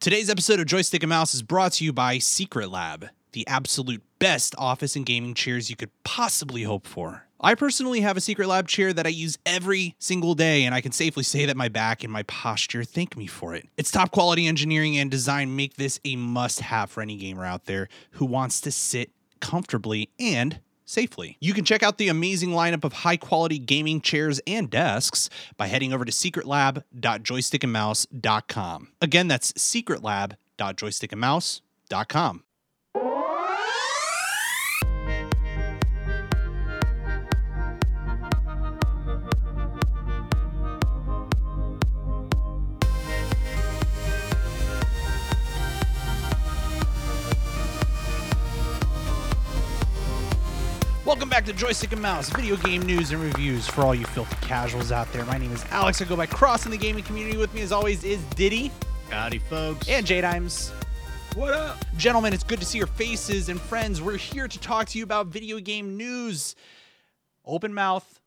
Today's episode of Joystick and Mouse is brought to you by Secret Lab, the absolute best office and gaming chairs you could possibly hope for. I personally have a Secret Lab chair that I use every single day, and I can safely say that my back and my posture thank me for it. Its top quality engineering and design make this a must have for any gamer out there who wants to sit comfortably and safely. You can check out the amazing lineup of high quality gaming chairs and desks by heading over to secretlab.joystickandmouse.com. Again, that's secretlab.joystickandmouse.com. back to Joystick and Mouse, video game news and reviews for all you filthy casuals out there. My name is Alex. I go by Cross in the gaming community. With me, as always, is Diddy Howdy, folks. and J Dimes. what up? Gentlemen, it's good to see your faces and friends. We're here to talk to you about video game news. Open mouth,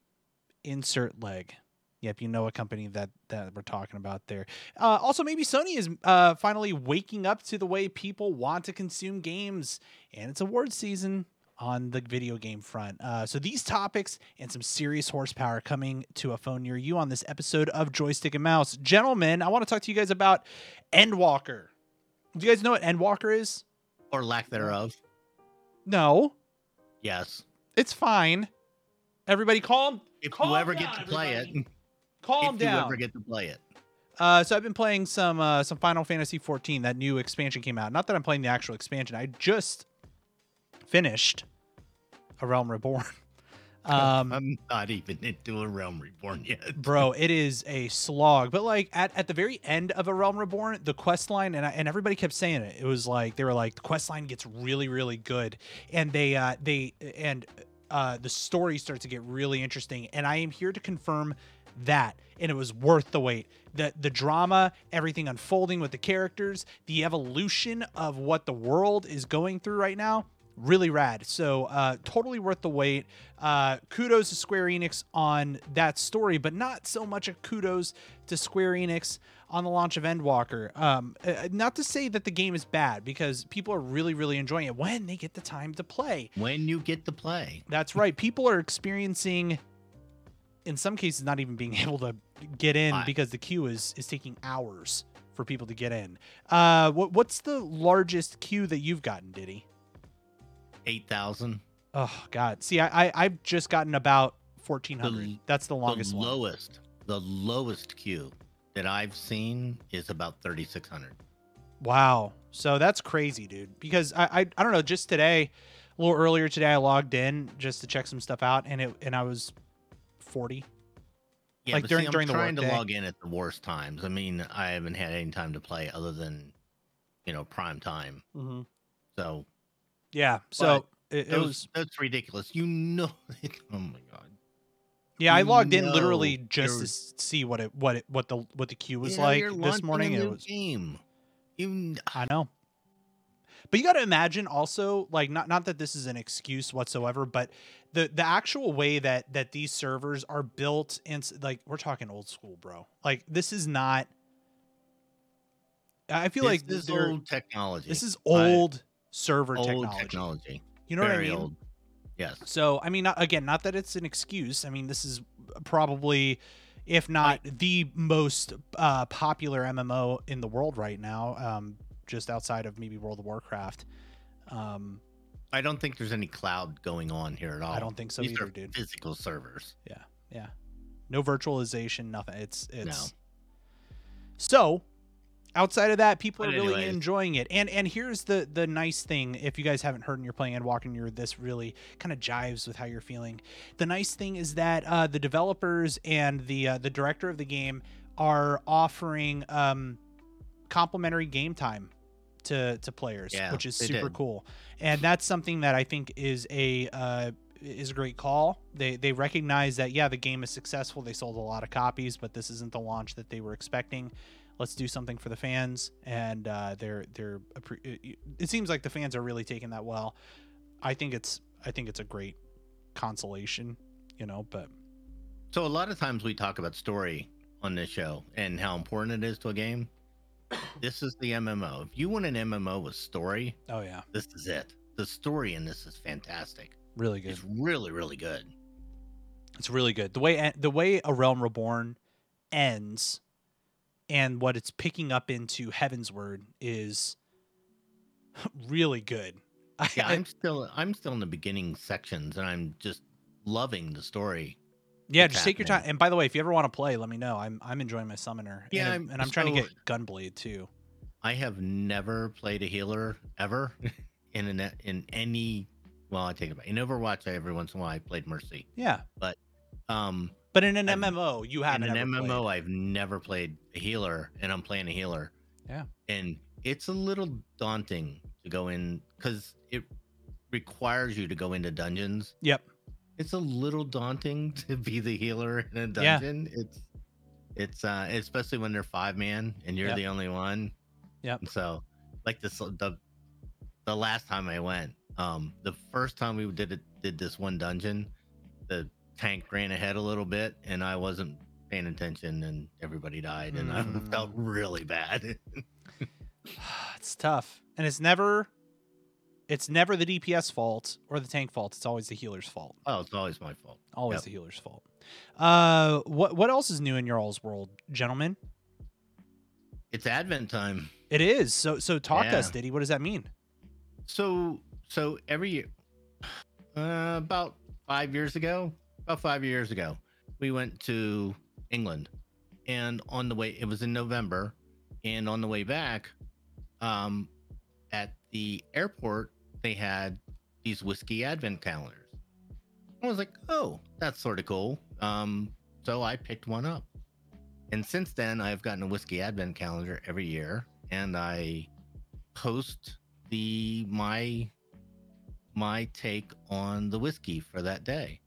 insert leg. Yep, you know a company that that we're talking about there. Uh, also, maybe Sony is uh, finally waking up to the way people want to consume games, and it's award season on the video game front. Uh, so these topics and some serious horsepower coming to a phone near you on this episode of Joystick and Mouse. Gentlemen, I want to talk to you guys about Endwalker. Do you guys know what Endwalker is? Or lack thereof. No, Yes. it's fine. Everybody calm. If calm you ever down, get to play everybody. it. Calm if down. you ever get to play it. Uh, so I've been playing some uh, some Final Fantasy 14. That new expansion came out. Not that I'm playing the actual expansion. I just finished A Realm Reborn. Um, I'm not even into a Realm Reborn yet. bro, it is a slog. But like at, at the very end of A Realm Reborn, the quest line and I, and everybody kept saying it. It was like they were like the quest line gets really really good, and they uh they and uh the story starts to get really interesting. And I am here to confirm that and it was worth the wait the the drama everything unfolding with the characters the evolution of what the world is going through right now really rad so uh totally worth the wait uh kudos to square enix on that story but not so much a kudos to square enix on the launch of endwalker um uh, not to say that the game is bad because people are really really enjoying it when they get the time to play When you get to play. that's right. People are experiencing, in some cases, not even being able to get in because the queue is is taking hours for people to get in. Uh, what what's the largest queue that you've gotten, Diddy? 8,000. Oh God, see, I, I I've just gotten about fourteen hundred. That's the longest the one. lowest, the lowest queue that I've seen is about 3,600. Wow. So that's crazy, dude. Because I, I I don't know. Just today, a little earlier today, I logged in just to check some stuff out, and it and I was forty. Yeah, Like but during- see, I'm during the trying to workday. log in at the worst times. I mean, I haven't had any time to play other than, you know, prime time. Mm-hmm. So Yeah. So it, it those- was. that's ridiculous. You know, oh my god. Yeah, I logged in literally just to see what it what it what the what the queue was Yeah, like this morning. it was game. You I know. But you got to imagine also like not not that this is an excuse whatsoever, but the the actual way that that these servers are built and like we're talking old school, bro. Like this is not I feel like this is old technology. this is old server old technology. technology. You know Very what I mean? old. Yes. So, I mean, not, again, not that it's an excuse. I mean, this is probably, if not the most uh, popular MMO in the world right now, um, just outside of maybe World of Warcraft. Um, I don't think there's any cloud going on here at all. I don't think so These either, dude. Physical servers. yeah, yeah, no virtualization, nothing. It's it's No. so. Outside of that, people But are really anyways. enjoying it, and and here's the the nice thing: if you guys haven't heard and you're playing and you're this really kind of jives with how you're feeling. The nice thing is that uh, the developers and the uh, the director of the game are offering um, complimentary game time to to players, Yeah, which is super did. cool. And that's something that I think is a uh, is a great call. They they recognize that yeah, the game is successful. They sold a lot of copies, but this isn't the launch that they were expecting. Let's do something for the fans, and uh, they're they're. It it seems like the fans are really taking that well. I think it's I think it's a great consolation, you know. But So a lot of times we talk about story on this show and how important it is to a game. this is the MMO. If you want an MMO with story, Oh yeah, this is it. The story in this is fantastic. really good. It's really, really good. It's really good. The way the way a Realm Reborn ends and what it's picking up into Heavensward is really good. Yeah, I'm still I'm still in the beginning sections and I'm just loving the story. yeah. Just take your time. And by the way, if you ever want to play, let me know. I'm I'm enjoying my summoner. Yeah, and, I'm- and I'm trying to get Gunblade too. I have never played a healer ever in an in any well, I take it back. In Overwatch, I every once in a while I played Mercy. Yeah, but Um but in an I've- MMO, you haven't in an MMO, played. I've never played a healer, and I'm playing a healer. Yeah. and it's a little daunting to go in because it requires you to go into dungeons. Yep. It's a little daunting to be the healer in a dungeon. Yeah. It's it's uh especially when they're five man and you're Yep. the only one. Yep. And so like this the the last time I went, um the first time we did it did this one dungeon, the tank ran ahead a little bit and I wasn't paying attention and everybody died and I Mm. felt really bad. it's tough, and it's never. It's never the DPS fault or the tank fault. It's always the healer's fault. oh, it's always my fault. Always Yep. the healer's fault. Uh, what what else is new in your all's world, gentlemen? It's Advent time. It is. So so talk to us, Yeah. Diddy. What does that mean? So so every year, uh, about five years ago, about five years ago, we went to England, and on the way, it was in November, and on the way back, um, at the airport, they had these whiskey advent calendars. I was like, oh, that's sort of cool. Um, so I picked one up, and since then, I've gotten a whiskey advent calendar every year, and I post the my my take on the whiskey for that day.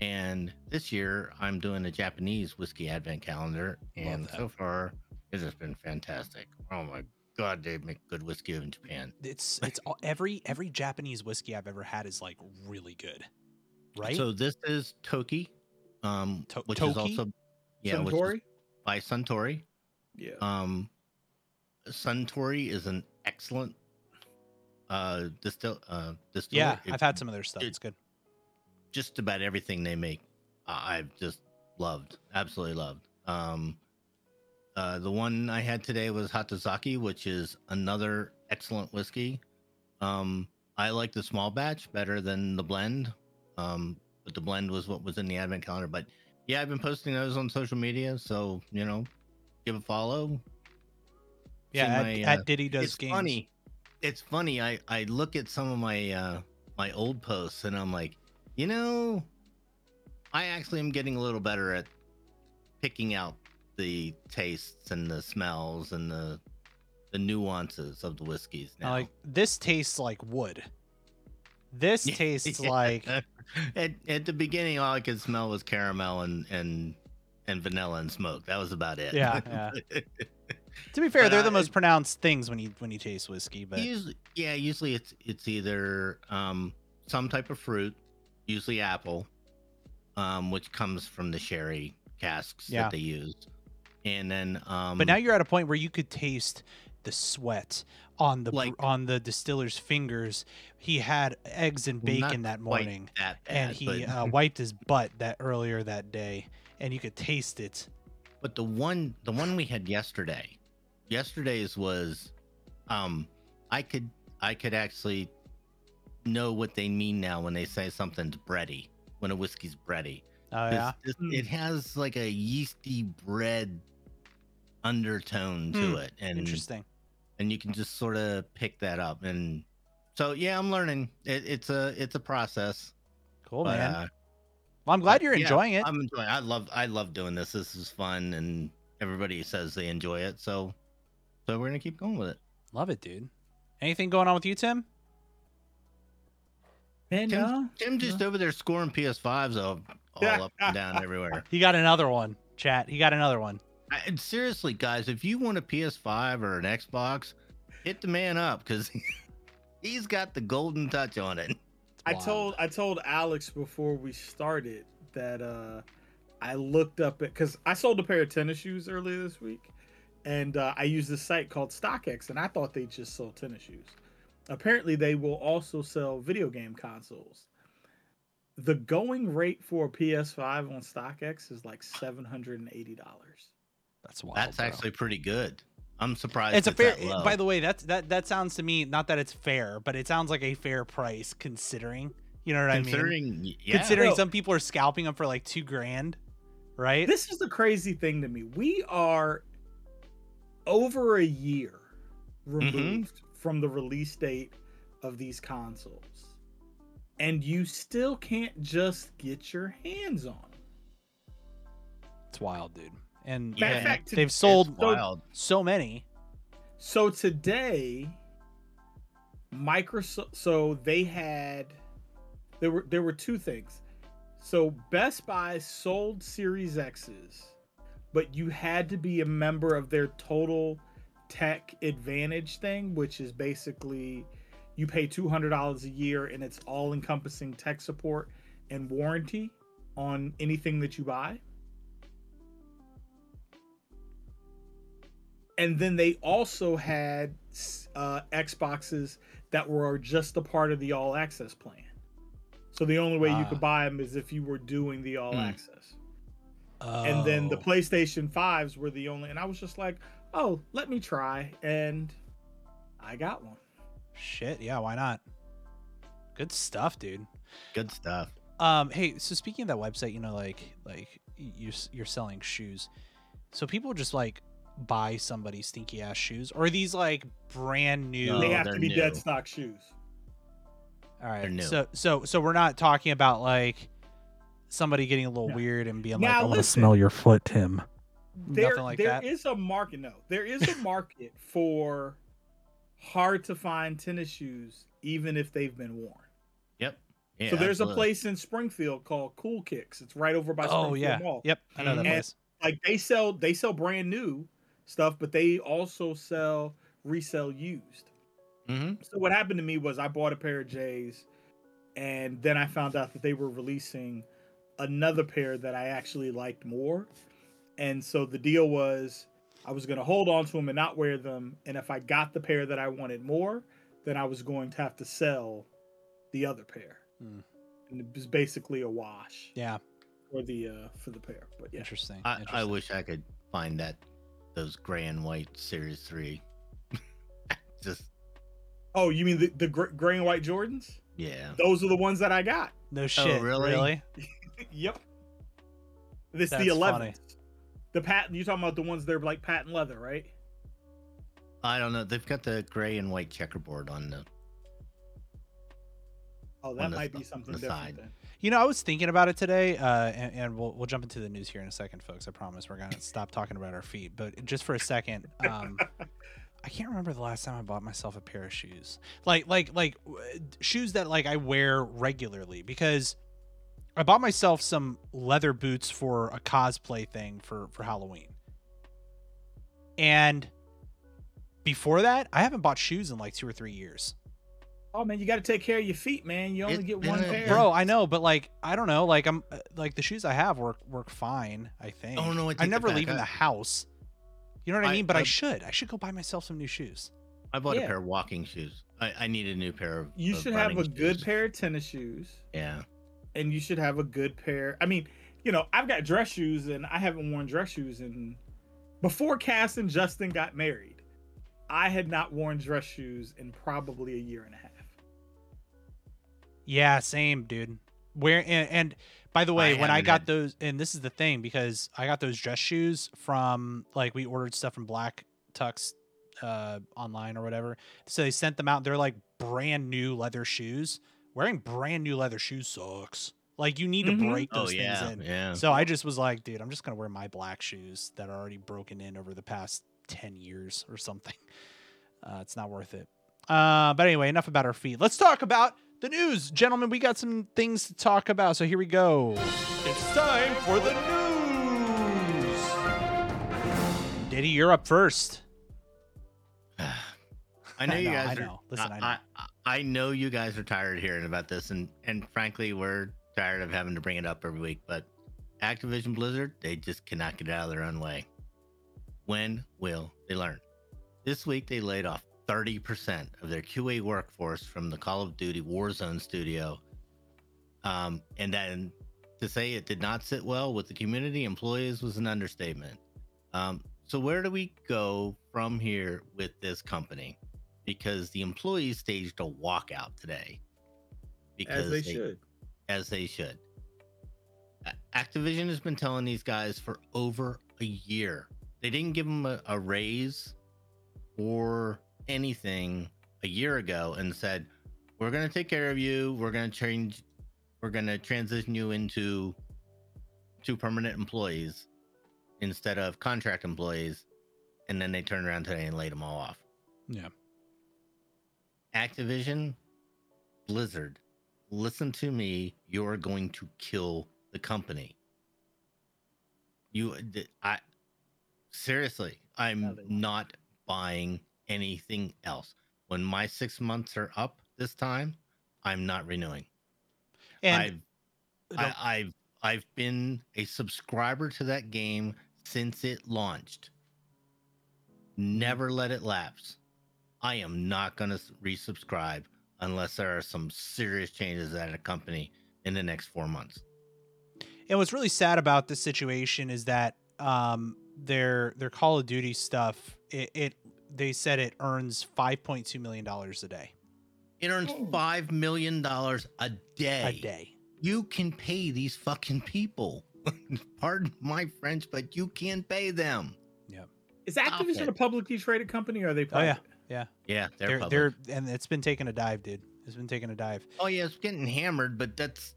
And this year I'm doing a Japanese whiskey advent calendar and so far it has been fantastic. Oh my god, they make good whiskey in Japan. It's it's all, every every Japanese whiskey I've ever had is like really good, right? So this is Toki um To- which is Toki? also yeah, which is Suntory? by Suntory. Yeah. Um Suntory is an excellent uh distill uh distiller. yeah, It- I've had some of their stuff. it- It's good. Just about everything they make I- i've just loved absolutely loved. Um uh the one i had today was Hatozaki which is another excellent whiskey. Um i like the small batch better than the blend um but the blend was what was in the advent calendar. But yeah i've been posting those on social media so you know give a follow. Yeah, at, my, at uh, Diddy does it's games. funny it's funny i i look at some of my uh my old posts and i'm like you know i actually am getting a little better at picking out the tastes and the smells and the the nuances of the whiskeys now Like this tastes like wood. This tastes Yeah. like at, at the beginning all i could smell was caramel and and and vanilla and smoke that was about it Yeah, yeah. to be fair, But, they're uh, the most pronounced things when you when you taste whiskey. But usually yeah usually it's it's either um some type of fruit usually apple um which comes from the sherry casks Yeah. that they use and then um but now you're at a point where you could taste the sweat on the Like- on the distiller's fingers. He had eggs and bacon that morning, that bad, and he but, uh, wiped his butt that earlier that day, and you could taste it. but the one the one we had yesterday yesterday's was um i could i could actually know what they mean now when they say something's bready when a whiskey's bready Oh yeah, Hmm. it has like a yeasty bread undertone to Hmm. it and interesting. and you can just sort of pick that up and so yeah i'm learning it, it's a it's a process Cool but, man. uh, well, I'm glad but you're yeah, enjoying it. i'm enjoying i love i love doing this this is fun and everybody says they enjoy it so so we're gonna keep going with it Love it, dude. Anything going on with you, Tim? Man, Tim- no. tim just over there scoring ps5s all, all up and down everywhere He got another one. Chat. He got another one. I, and seriously guys if you want a ps5 or an xbox hit the man up because he's got the golden touch on it I told I told Alex before we started that uh I looked up at because I sold a pair of tennis shoes earlier this week, and uh, I used this site called StockX, and I thought they just sold tennis shoes. Apparently, they will also sell video game consoles. The going rate for a PS5 on StockX is like seven hundred and eighty dollars. That's wild. That's bro. actually pretty good. I'm surprised. It's a fair. that low. By the way, that's that. That sounds to me not that it's fair, but it sounds like a fair price considering. You know what I mean? considering, yeah, Considering No. some people are scalping them for like two grand, right? This is the crazy thing to me. We are over a year mm-hmm. removed from the release date of these consoles, and you still can't just get your hands on them. it's wild, dude. And Yeah, fact, they've it's sold wild. so many. So today, Microsoft. So they had there were there were two things. So Best Buy sold Series X's, but you had to be a member of their Total Tech Advantage thing, which is basically you pay two hundred dollars a year and it's all encompassing tech support and warranty on anything that you buy. and then they also had uh, Xboxes that were just a part of the all access plan. So the only way you Ah. could buy them is if you were doing the all Hmm. access. And then the Oh. PlayStation 5s were the only and I was just like, "Oh, let me try." And I got one. shit, yeah, why not? Good stuff, dude. Good stuff. Um, hey, so speaking of that website, you know, like like you're, you're selling shoes, so people just like buy somebody's stinky ass shoes, or are these like brand new? No, they have to be new. dead stock shoes. All right, new. so so so we're not talking about like somebody getting a little No. weird and being Now, like, "I want to smell your foot, Tim." There, like there is a market. No, there is a market for hard to find tennis shoes, even if they've been worn. Yep. Yeah, so there's absolutely. a place in Springfield called Cool Kicks. It's right over by Springfield Oh yeah, Mall. yep, I know that Mhm. place. Like they sell they sell brand new stuff, but they also sell resell used. Mhm. So what happened to me was I bought a pair of J's, and then I found out that they were releasing another pair that I actually liked more. And so the deal was I was going to hold on to them and not wear them. And if I got the pair that I wanted more, then I was going to have to sell the other pair. Hmm. And it was basically a wash Yeah, for the uh for the pair. But yeah. interesting. I, I wish I could find that those gray and white Series Three. Just Oh, you mean the, the gr- gray and white Jordans? yeah. Those are the ones that I got. No shit, really? really? yep. This That's the funny. 11th. The patent you talking about the ones they're like patent leather, right? I don't know. They've got the gray and white checkerboard on the. Oh, that On the might be something the different side. then. You know, I was thinking about it today, uh, and, and we'll we'll jump into the news here in a second, folks. I promise we're gonna stop talking about our feet, but just for a second, um, I can't remember the last time I bought myself a pair of shoes, like like like w- shoes that like I wear regularly, because I bought myself some leather boots for a cosplay thing for for Halloween, and before that, I haven't bought shoes in like two or three years. Oh man, you got to take care of your feet, man. You only It- get one yeah. pair. Bro, I know, but like I don't know, like I'm uh, like the shoes I have work work fine. I think. Oh, no, I I'm take that never leave in the house. You know what I, I- mean? But I, I- should. I should go buy myself some new shoes. I bought Yeah. a pair of walking shoes. I, I need a new pair of. You of should have a running good pair of tennis shoes, Yeah. And you should have a good pair. I mean, you know, I've got dress shoes, and I haven't worn dress shoes in before Cass and Justin got married. I had not worn dress shoes in probably a year and a half. Yeah, same, dude. Where and, and by the way, I when I got had- those, and this is the thing because I got those dress shoes from like we ordered stuff from Black Tux uh, online or whatever. So they sent them out. They're like brand new leather shoes. Wearing brand new leather shoes sucks. Like you need Mhm. to break Oh those yeah. things in. Yeah. So I just was like, dude, I'm just gonna wear my black shoes that are already broken in over the past ten years or something. Uh, it's not worth it. Uh, but anyway, enough about our feet. Let's talk about the news, gentlemen. We got some things to talk about, so here we go. It's time for the news. Diddy, you're up first. I know you guys I are. know. Listen, I I, I, I know you guys are tired hearing about this, and and frankly, we're tired of having to bring it up every week. But Activision Blizzard, they just cannot get out of their own way. When will they learn? This week, they laid off 30% of their QA workforce from the Call of Duty Warzone studio. Um, and then to say it did not sit well with the community employees was an understatement. Um, so, where do we go from here with this company? Because the employees staged a walkout today. As they, should. As they should. Activision has been telling these guys for over a year. They didn't give them a, a raise or anything a year ago and said, We're going to take care of you. We're going to change, we're going to transition you into two permanent employees instead of contract employees. And then they turned around today and laid them all off. Yeah. Activision, Blizzard, listen to me. You're going to kill the company. You, I, seriously, I'm No, they won't. not buying anything else. When my six months are up this time, I'm not renewing. And I've, I, I've, I've been a subscriber to that game since it launched. Never let it lapse. I am not going to resubscribe unless there are some serious changes at a company in the next four months. And what's really sad about this situation is that um, their their Call of Duty stuff it, it they said it earns five point two million dollars a day. It earns Oh. five million dollars a day. A day. You can pay these fucking people. Pardon my French, but you can't pay them. Yeah. Is Activision it. a publicly traded company or are they Oh, yeah. Private? Yeah, they're, They're public. they're and it's been taking a dive, dude. It's been taking a dive. Oh yeah, it's getting hammered, but that's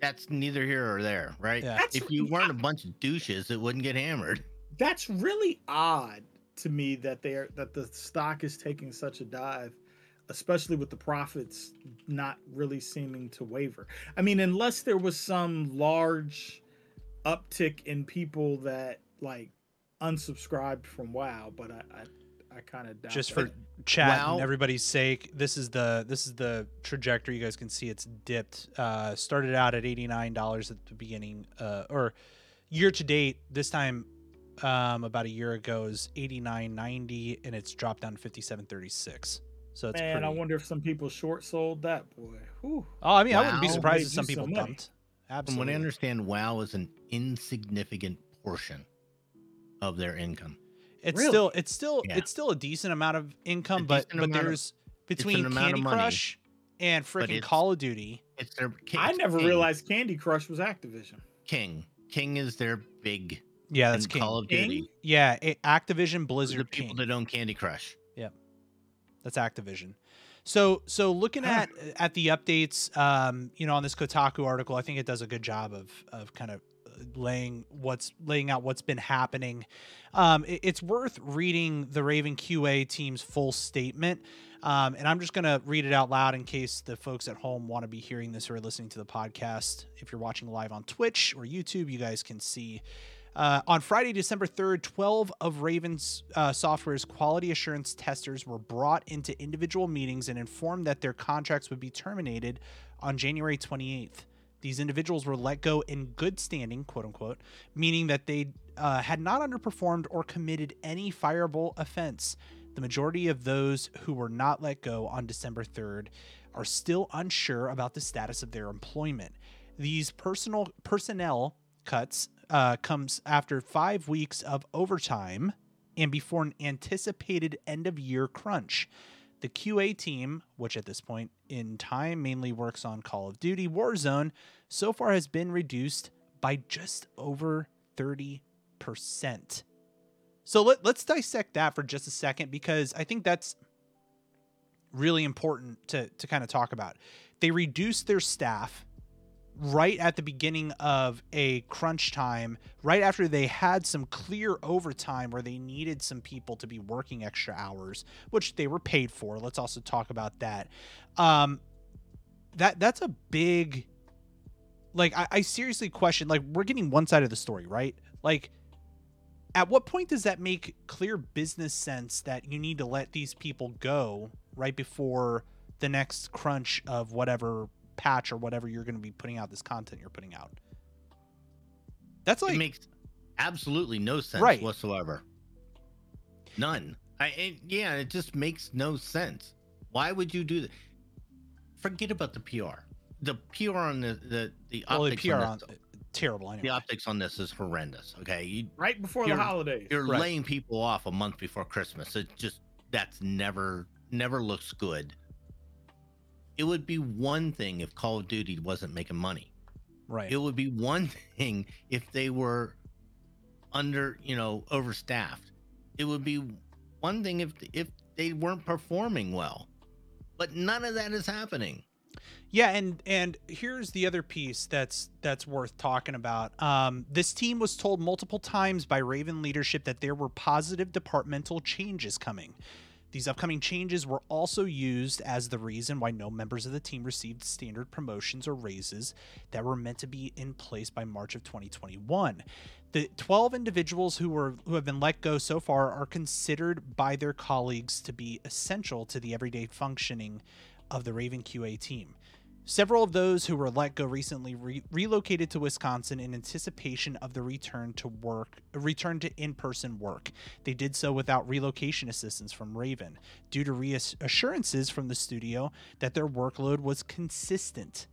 that's neither here or there, right? Yeah. That's If you weren't a bunch of douches, it wouldn't get hammered. that's really odd to me that they're that the stock is taking such a dive especially with the profits not really seeming to waver i mean unless there was some large uptick in people that like unsubscribed from wow but i i, I kind of doubt Just that. for chat Wow. and everybody's sake, this is the this is the trajectory. You guys can see it's dipped. Uh, started out at eighty nine dollars at the beginning, uh, or year to date. This time, um, about a year ago, is eighty nine ninety, and it's dropped down to fifty seven thirty six. So it's man i wonder if some people short sold that boy Whew. Oh, I mean, I wouldn't be surprised if some people some money. dumped. From Absolutely. what I understand, WoW is an insignificant portion of their income. It's Really? still it's still Yeah. it's still a decent amount of income, but but amount of- there's between amount of Candy money, Crush and freaking Call of Duty. It's their. i never King. realized candy crush was activision King. King is their big. Yeah, that's King. Call of King? Duty. Yeah, it, Activision The Blizzard people King. that own Candy Crush. Yeah, that's Activision. So so looking at at the updates, um, you know, on this Kotaku article, I think it does a good job of of kind of laying what's laying out what's been happening. Um, it- it's worth reading the Raven QA team's full statement. Um, and I'm just going to read it out loud in case the folks at home want to be hearing this or listening to the podcast. If you're watching live on Twitch or YouTube, you guys can see. Uh, on Friday, December 3rd, 12 of Raven's uh, Software's quality assurance testers were brought into individual meetings and informed that their contracts would be terminated on January 28th. These individuals were let go in good standing, quote unquote, meaning that they uh, had not underperformed or committed any fireable offense. The majority of those who were not let go on December 3rd are still unsure about the status of their employment. These personal personnel cuts uh, comes after five weeks of overtime and before an anticipated end of year crunch. The QA team, which at this point in time mainly works on Call of Duty Warzone, so far has been reduced by just over 30%. So let, let's dissect that for just a second because I think that's really important to, to kind of talk about. They reduced their staff right at the beginning of a crunch time, right after they had some clear overtime where they needed some people to be working extra hours, which they were paid for. Let's also talk about that. Um, that that's a big, like I, I seriously question. Like we're getting one side of the story, right? Like, at what point does that make clear business sense that you need to let these people go right before the next crunch of whatever patch or whatever you're going to be putting out this content you're putting out that's like it like makes absolutely no sense Right. whatsoever. None. I it, yeah, it just makes no sense. Why would you do that? Forget about the PR. The PR on the the the Well, the optics PR on on this, terrible anyway. the optics on this is horrendous. Okay, you right before the holidays. you're Right. laying people off a month before Christmas. It just that's never never looks good. It would be one thing if Call of Duty wasn't making money. Right. It would be one thing if they were under, you know, overstaffed. It would be one thing if if they weren't performing well. But none of that is happening. Yeah, and and here's the other piece that's that's worth talking about. Um, this team was told multiple times by Raven leadership that there were positive departmental changes coming. These upcoming changes were also used as the reason why no members of the team received standard promotions or raises that were meant to be in place by March of 2021. The 12 individuals who were who have been let go so far are considered by their colleagues to be essential to the everyday functioning of the Raven QA team. Several of those who were let go recently re- relocated to Wisconsin in anticipation of the return to work, return to in-person work. They did so without relocation assistance from Raven, due to reassurances from the studio that their workload was consistent.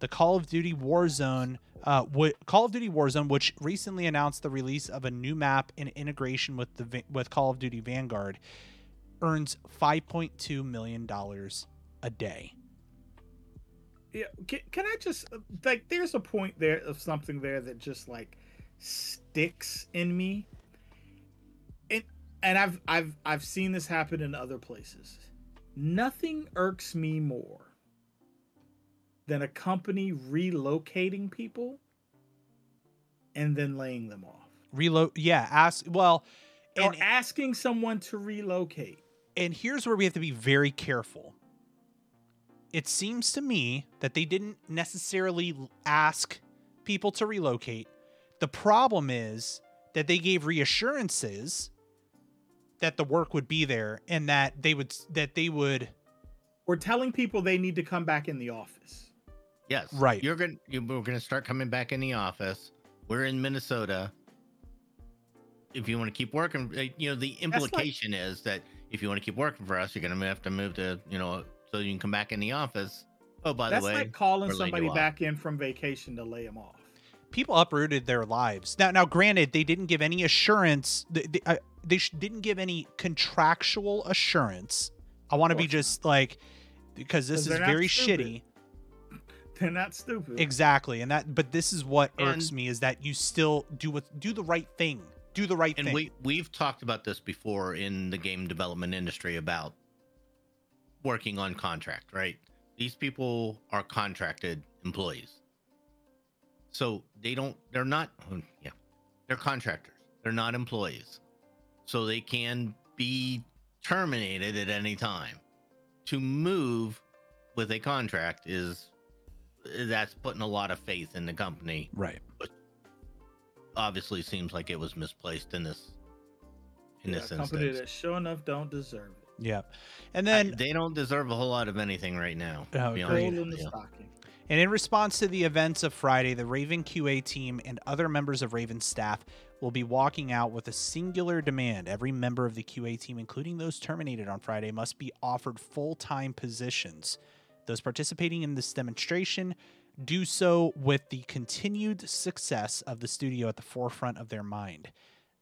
The Call of Duty Warzone, uh, w- Call of Duty Warzone, which recently announced the release of a new map in integration with the Va- with Call of Duty Vanguard, earns 5.2 million dollars a day. Yeah, can, can I just like? There's a point there of something there that just like sticks in me, and and I've I've I've seen this happen in other places. Nothing irks me more than a company relocating people and then laying them off, Reload, yeah. Ask well, and or asking someone to relocate. and here's where we have to be very careful. It seems to me that they didn't necessarily ask people to relocate. The problem is that they gave reassurances that the work would be there and that they would that they would Or telling people they need to come back in the office. Yes. Right. You're gonna you, we're gonna start coming back in the office. We're in Minnesota. If you want to keep working, uh, you know the like- implication is that if you want to keep working for us, you're gonna have to move to you know so you can come back in the office. Oh, by That's the way, That's like calling somebody back in from vacation to lay them off. people uprooted their lives. Now, now, granted, they didn't give any assurance. They, they, uh, they sh- didn't give any contractual assurance. I want to be course just like because this is very stupid. shitty. They're not stupid. Exactly, and that. But this is what irks And- me is that you still do what do the right thing. Do the right and thing. And we we've talked about this before in the game development industry about working on contract, right? These people are contracted employees. So they don't they're not yeah. They're contractors. They're not employees. So they can be terminated at any time. To move with a contract is that's putting a lot of faith in the company right. obviously seems like it was misplaced in this in Yeah, this a company instance. that sure enough don't deserve it. Yeah, and I- then they don't deserve a whole lot of anything right now. to Oh, be honest in the you. stocking. And in response to the events of Friday, the Raven QA team and other members of Raven staff will be walking out with a singular demand. Every member of the QA team, including those terminated on Friday, must be offered full time positions. Those participating in this demonstration do so with the continued success of the studio at the forefront of their mind.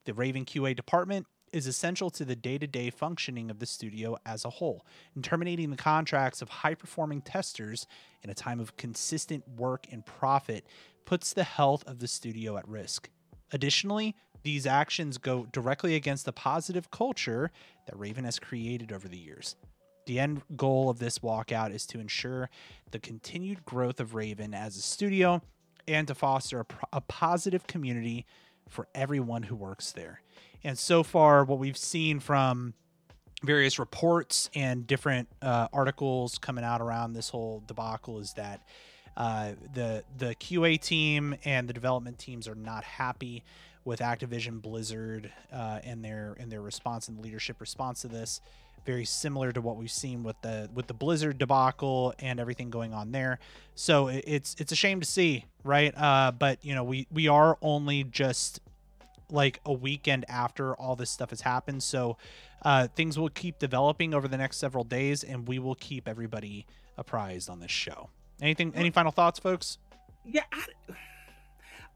The Raven QA department is essential to the day to day functioning of the studio as a whole, and terminating the contracts of high performing testers in a time of consistent work and profit puts the health of the studio at risk. Additionally, these actions go directly against the positive culture that Raven has created over the years. The end goal of this walkout is to ensure the continued growth of Raven as a studio and to foster a, a positive community for everyone who works there. And so far, what we've seen from various reports and different uh, articles coming out around this whole debacle is that uh, the the QA team and the development teams are not happy with Activision Blizzard uh, and their and their response and leadership response to this. Very similar to what we've seen with the with the Blizzard debacle and everything going on there. So it, it's it's a shame to see, right? Uh, but you know we we are only just like a weekend after all this stuff has happened. So uh, things will keep developing over the next several days, and we will keep everybody apprised on this show. Anything? Any final thoughts, folks? Yeah, I,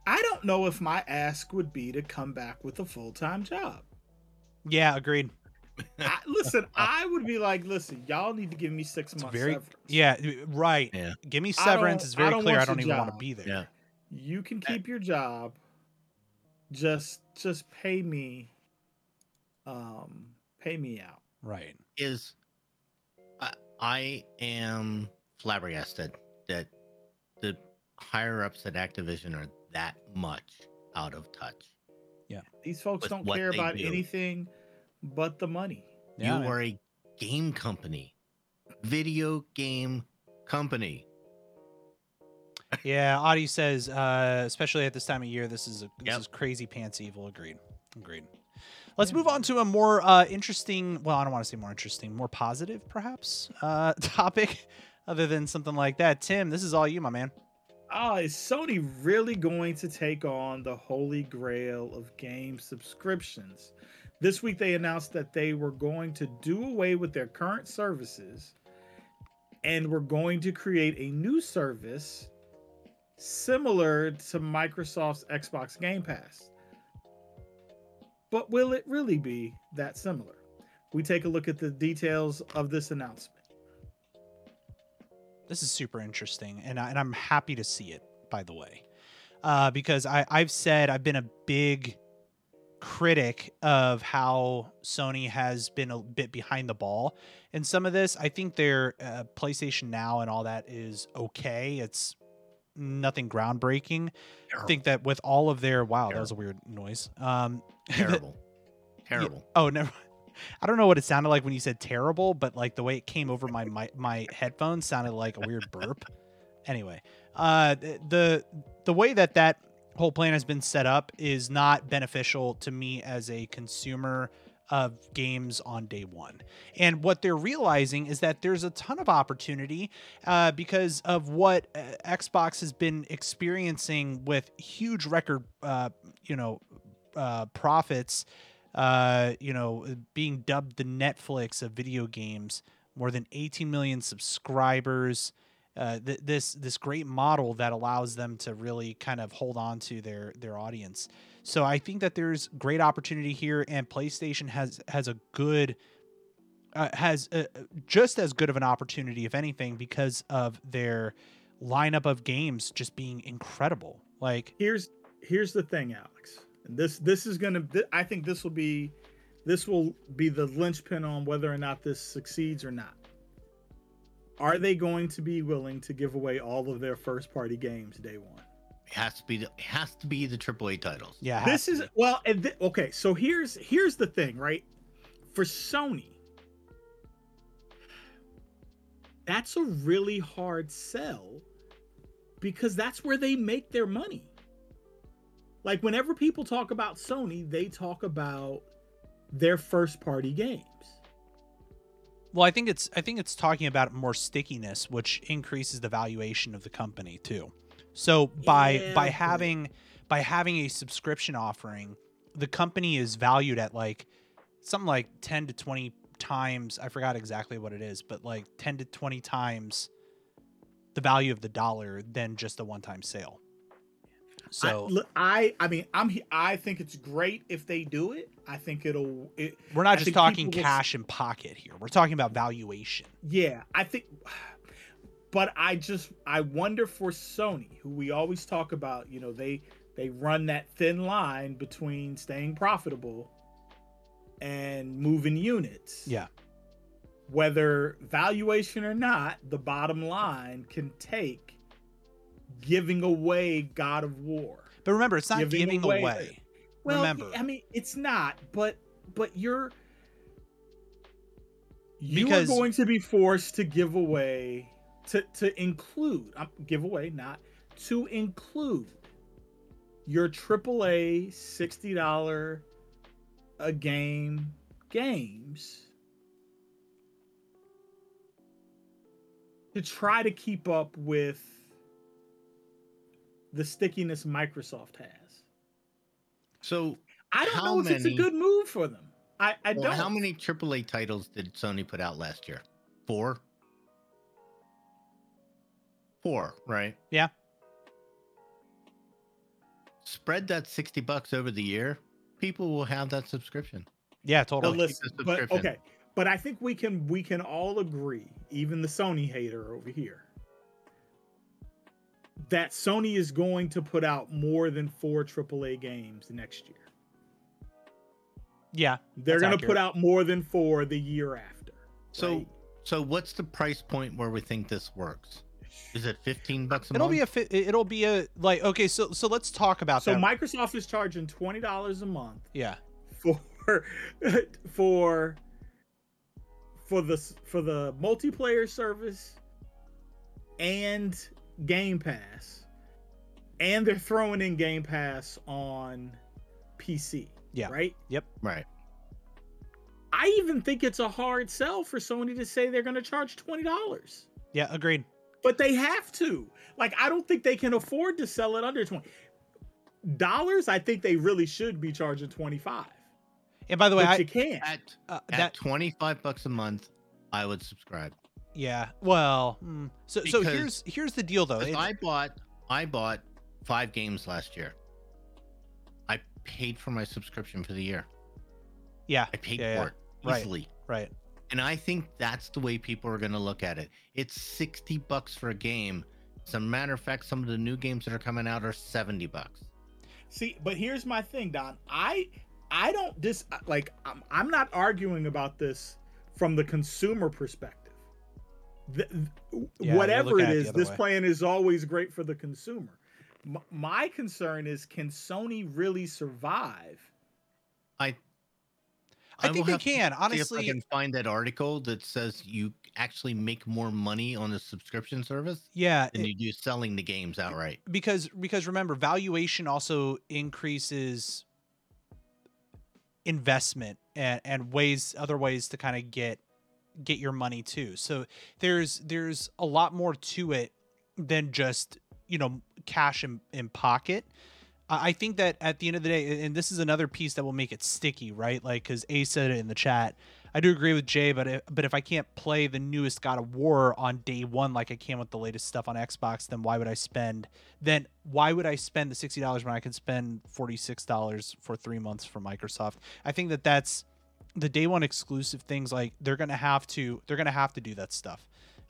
I don't know if my ask would be to come back with a full time job. Yeah, agreed. I, listen, I would be like, listen, y'all need to give me six It's months. very severance. yeah, right. Yeah. Give me severance. don't- It's I very don't clear. I don't your even want to be there. Yeah. You can keep your job. Just, just pay me. Um, pay me out. Right. Is I, I am flabbergasted that the higher ups at Activision are that much out of touch. Yeah these folks don't care about do. anything but the money. Yeah. you man. are a game company, video game company. Yeah, Audie says, uh, especially at this time of year, this is a this Yep. is crazy pants evil. Agreed. Agreed. Let's move on to a more uh, interesting. Well, I don't want to say more interesting, more positive, perhaps, uh, topic, other than something like that. Tim, this is all you, my man. Oh, is Sony really going to take on the holy grail of game subscriptions? This week they announced that they were going to do away with their current services and were going to create a new service similar to Microsoft's Xbox Game Pass. But will it really be that similar? We take a look at the details of this announcement. This is super interesting, and I, and I'm happy to see it. By the way, uh, because I I've said I've been a big critic of how Sony has been a bit behind the ball in some of this. I think their uh, PlayStation Now and all that is okay. It's nothing groundbreaking. I think that with all of their wow, that was a weird noise. Um, terrible, terrible. Oh, never. I don't know what it sounded like when you said terrible, but like the way it came over my my, my headphones sounded like a weird burp. Anyway, uh, the the way that that whole plan has been set up is not beneficial to me as a consumer of games on day one. And what they're realizing is that there's a ton of opportunity uh, because of what uh, Xbox has been experiencing with huge record, uh, you know, uh, profits. Uh, you know, being dubbed the Netflix of video games, more than 18 million subscribers. Uh, th- this this great model that allows them to really kind of hold on to their their audience. So I think that there's great opportunity here, and PlayStation has has a good uh, has a, just as good of an opportunity, if anything, because of their lineup of games just being incredible. Like, here's here's the thing alex. This this is gonna th- i think this will be this will be the linchpin on whether or not this succeeds or not. Are they going to be willing to give away all of their first party games day one It has to be. The, it has to be the AAA titles. yeah, this is be. well and th- okay so here's here's the thing right for sony that's a really hard sell because that's where they make their money like whenever people talk about sony they talk about their first party games Well, I think it's I think it's talking about more stickiness, which increases the valuation of the company too. So by Yeah, by having by having a subscription offering, the company is valued at like something like 10 to 20 times, I forgot exactly what it is, but like 10 to 20 times the value of the dollar than just a one-time sale. So I, look, I i mean i'm i think it's great if they do it i think it'll it, we're not I just talking people will cash in pocket here. We're talking about valuation. Yeah, I think but I just I wonder for Sony, who we always talk about, you know, they they run that thin line between staying profitable and moving units. Yeah. Whether valuation or not, the bottom line can take giving away God of War. But remember, it's not Giving giving away- away. Well, Remember. I mean, it's not, but but you're you Because- are going to be forced to give away to to include um, give away not to include your AAA sixty dollar a game games to try to keep up with the stickiness Microsoft has. So I don't know if it's a good move for them. I, I Well, don't. how many AAA titles did Sony put out last year? Four. Four, right? Yeah. Spread that sixty bucks over the year. People will have that subscription. Yeah, But totally. keep listen, but okay, but I think we can we can all agree, even the Sony hater over here, that Sony is going to put out more than four AAA games next year. yeah, They're going to put out more than four the year after. So, right? so what's the price point where we think this works? Is it fifteen bucks a it'll month? be a fi- it'll be a like okay. So so let's talk about that. so that. Microsoft is charging twenty dollars a month yeah, for for for the for the multiplayer service and Game Pass, and they're throwing in Game Pass on PC. Yeah. Right. Yep. Right. I even think it's a hard sell for Sony to say they're going to charge twenty dollars, yeah, agreed. But they have to. Like, I don't think they can afford to sell it under twenty dollars. I think they really should be charging twenty five. And by the way, But I, you can't. At uh, at that twenty five bucks a month, I would subscribe. yeah. Well, mm, so so here's here's the deal though. It- I bought I bought five games last year. I paid for my subscription for the year. yeah, I paid yeah, for it Right. easily. right. And I think that's the way people are going to look at it. It's 60 bucks for a game. As a matter of fact, some of the new games that are coming out are 70 bucks. See, but here's my thing, Don. I I don't dis like I'm, I'm not arguing about this from the consumer perspective. The, th- Yeah, whatever you're it it is, this way. plan is always great for the consumer. M- my concern is can Sony really survive? I I, will think they can see honestly. if I can find that article that says you actually make more money on a subscription service yeah, than it- you do selling the games outright. because because remember valuation also increases investment and, and ways other ways to kind of get get your money too so there's there's a lot more to it than just you know cash in, in pocket I think that at the end of the day, and this is another piece that will make it sticky, right? Like, because A said it in the chat. I do agree with Jay, but if, but if I can't play the newest God of War on day one like I can with the latest stuff on Xbox, then why would I spend? Then why would I spend the sixty dollars when I can spend forty six dollars for three months from Microsoft? I think that that's the day one exclusive things. Like they're gonna have to, they're gonna have to do that stuff.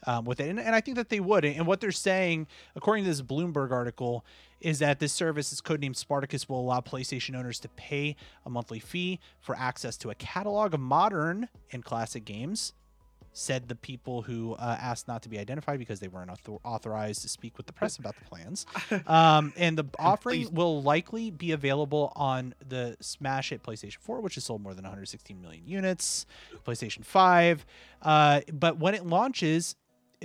Um, with it, and, and I think that they would. And what they're saying, according to this Bloomberg article, is that this service is codenamed Spartacus will allow PlayStation owners to pay a monthly fee for access to a catalog of modern and classic games. Said the people who uh, asked not to be identified because they weren't author- authorized to speak with the press about the plans. Um, and the offering please- will likely be available on the Smash Hit PlayStation 4, which has sold more than 116 million units, PlayStation 5. Uh, but when it launches, it,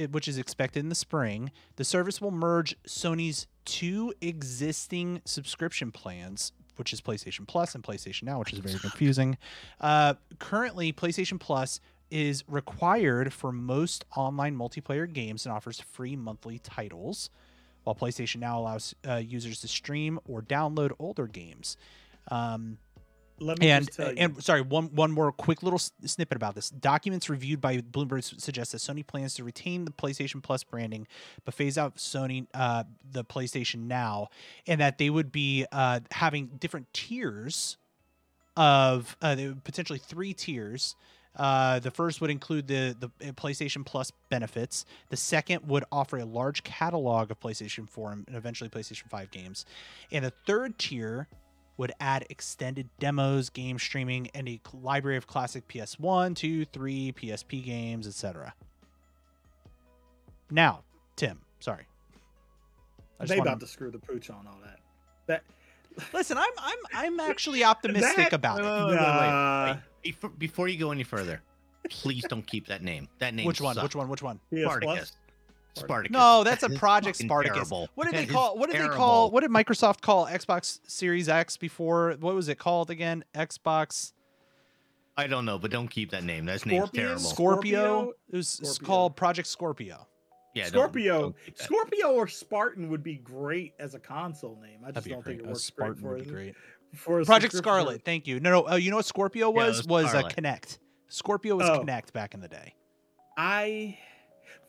which is expected in the spring, the service will merge Sony's two existing subscription plans, which is PlayStation Plus and PlayStation Now, which is very confusing. Uh, currently, PlayStation Plus is required for most online multiplayer games and offers free monthly titles, while PlayStation Now allows uh, users to stream or download older games. Um, Let me and just tell you. and sorry, one one more quick little snippet about this. Documents reviewed by Bloomberg suggest that Sony plans to retain the PlayStation Plus branding, but phase out Sony uh, the PlayStation Now, and that they would be uh, having different tiers of uh, potentially three tiers. Uh, the first would include the the uh, PlayStation Plus benefits. The second would offer a large catalog of PlayStation 4 and eventually PlayStation 5 games, and the third tier would add extended demos, game streaming, and a library of classic PS1, 2, 3, PSP games, etc. Now, Tim, sorry. I just they wanna- about to screw the pooch on all that. That Listen, I'm I'm I'm actually optimistic That- about it. Uh, wait, wait, wait, wait, Before, before you go any further, please don't keep that name. That name. Which one? sucks. Which one? Which one? PS Spartacus. Plus. Spartacus. No, that's a Project fucking Spartacus. terrible. What did That they call? What did they call? What did Microsoft call Xbox Series X before? What was it called again? Xbox I don't know, but don't keep that name. That name's Scorpion? terrible. Scorpio. Scorpio? It was Scorpio. called Project Scorpio. yeah, don't- Scorpio. don't. Scorpio or Spartan would be great as a console name. I just don't think great. it A works Spartan great for would be it. great. for Project Scarlet. service. Thank you. No, no. Uh, you know what Scorpio Yeah, was? was was uh, Kinect. Scorpio was Oh. Kinect back in the day. I,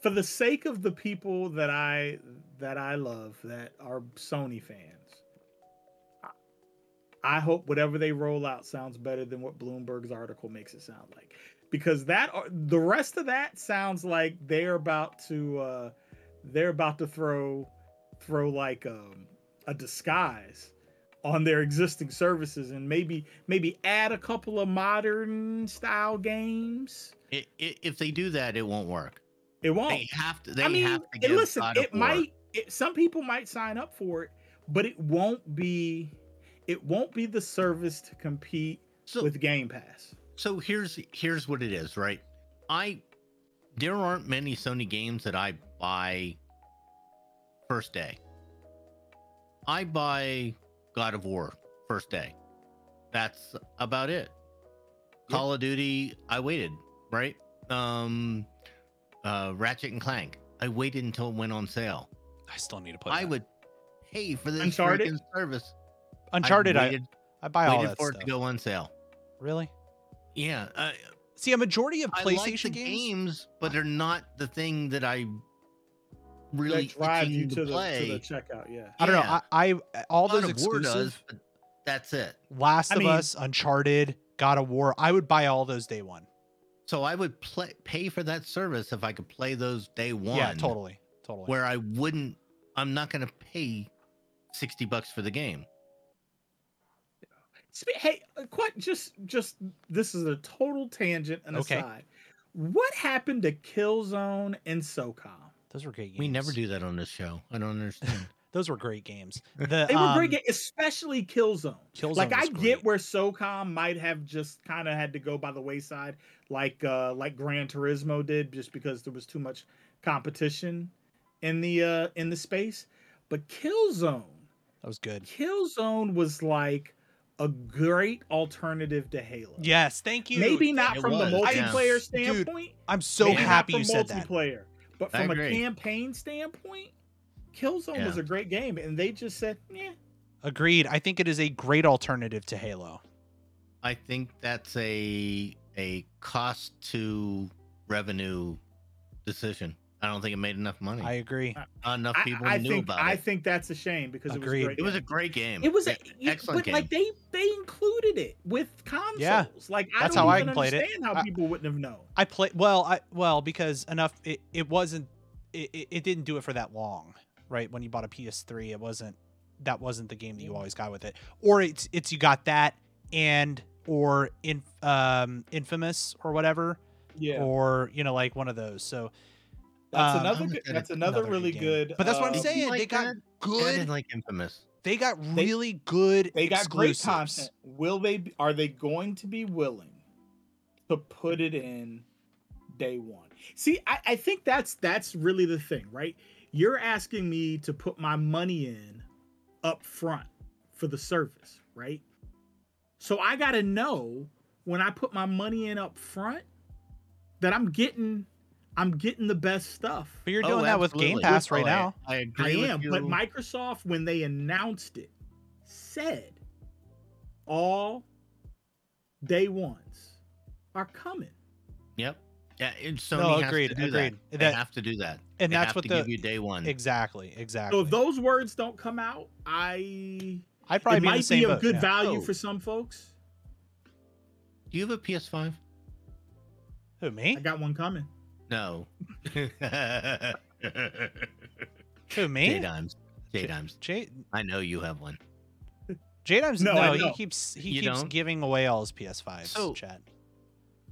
for the sake of the people that I that I love that are Sony fans, I- hope whatever they roll out sounds better than what Bloomberg's article makes it sound like, because that the rest of that sounds like they're about to uh, they're about to throw throw like um, a disguise on their existing services and maybe maybe add a couple of modern style games. I- i- if they do that, it won't work. It won't. They have to. They I mean, have to give listen, it might. It, some people might sign up for it, but it won't be. It won't be the service to compete So, with Game Pass. so here's here's what it is, right? I there aren't many Sony games that I buy first day. I buy God of War first day. That's about it. Call of Duty, I waited, right? Um uh Ratchet and Clank. I waited until it went on sale. I still need to play. I that. would pay for this Uncharted? freaking service. Uncharted. I, waited, I, buy all waited that for stuff. it to go on sale. Really? Yeah, uh, See, a majority of I like PlayStation the games. games, but they're not the thing that I really that drive you to the play. to the checkout. Yeah. I don't know. I, I all God those of War does, that's it. Last I of mean- Us, Uncharted, God of War. I would buy all those day one. So I would play pay for that service if I could play those day one. Yeah, totally, totally. Where I wouldn't. I'm not going to pay sixty bucks for the game. Hey, uh, quite just just this is a total tangent and Okay. aside. What happened to Killzone and SOCOM? those were great games. We never do that on this show. I don't understand. Those were great games. The, They were great, um, games, especially Killzone. Killzone like I was get where SOCOM might have just kind of had to go by the wayside, like uh like Gran Turismo did, just because there was too much competition in the uh in the space. But Killzone, that was good. Killzone was like a great alternative to Halo. Yes, thank you. Maybe not It from was, the yeah. multiplayer Dude, standpoint. I'm so happy from you said that. multiplayer, but I from a campaign standpoint, Killzone was a great game, and they just said, "Yeah, Agreed. I think it is a great alternative to Halo. I think that's a a cost to revenue decision. I don't think it made enough money. I agree. Uh, Not enough people I knew think about I it. I think that's a shame because Agreed. it was a great It was a game. great game. It was a you- excellent but game. like they they included it with consoles. Yeah. like I That's don't how I even played it. understand how I- people wouldn't have known. I played well. I well because enough. It, it wasn't. It, it it didn't do it for that long, right? When you bought a PS3, it wasn't. That wasn't the game that you always got with it. Or it's it's you got that and or in um infamous or whatever Yeah, or you know like one of those. So that's um, another good, that's another, another really game. good. But that's what I'm uh, Did you saying. like they got that? Good. didn't like Infamous. They got They- really good. They got great exclusives. content. Will they? be- Are they going to be willing to put it in day one? See, I, I think that's that's really the thing, right? You're asking me to put my money in up front for the service, right? So I got to know when I put my money in up front that I'm getting I'm getting the best stuff. But you're Oh, doing that with Game. Pass right Oh, I- now. I, I agree with am, you. but Microsoft, when they announced it, said all day ones are coming. Yep. Yeah, it, Sony No, has agreed, to do agreed. that. They That- have to do that. and They that's have what to the give you day one. exactly exactly. So if those words don't come out, I I'd probably it be might same be of good yeah. value Oh. for some folks. Do you have a PS5? Who me? I got one coming. No. Who me? J Dimes. J Dimes. J I know you have one. J Dimes. No, No, he keeps he You keeps don't? giving away all his PS5s. So- chat.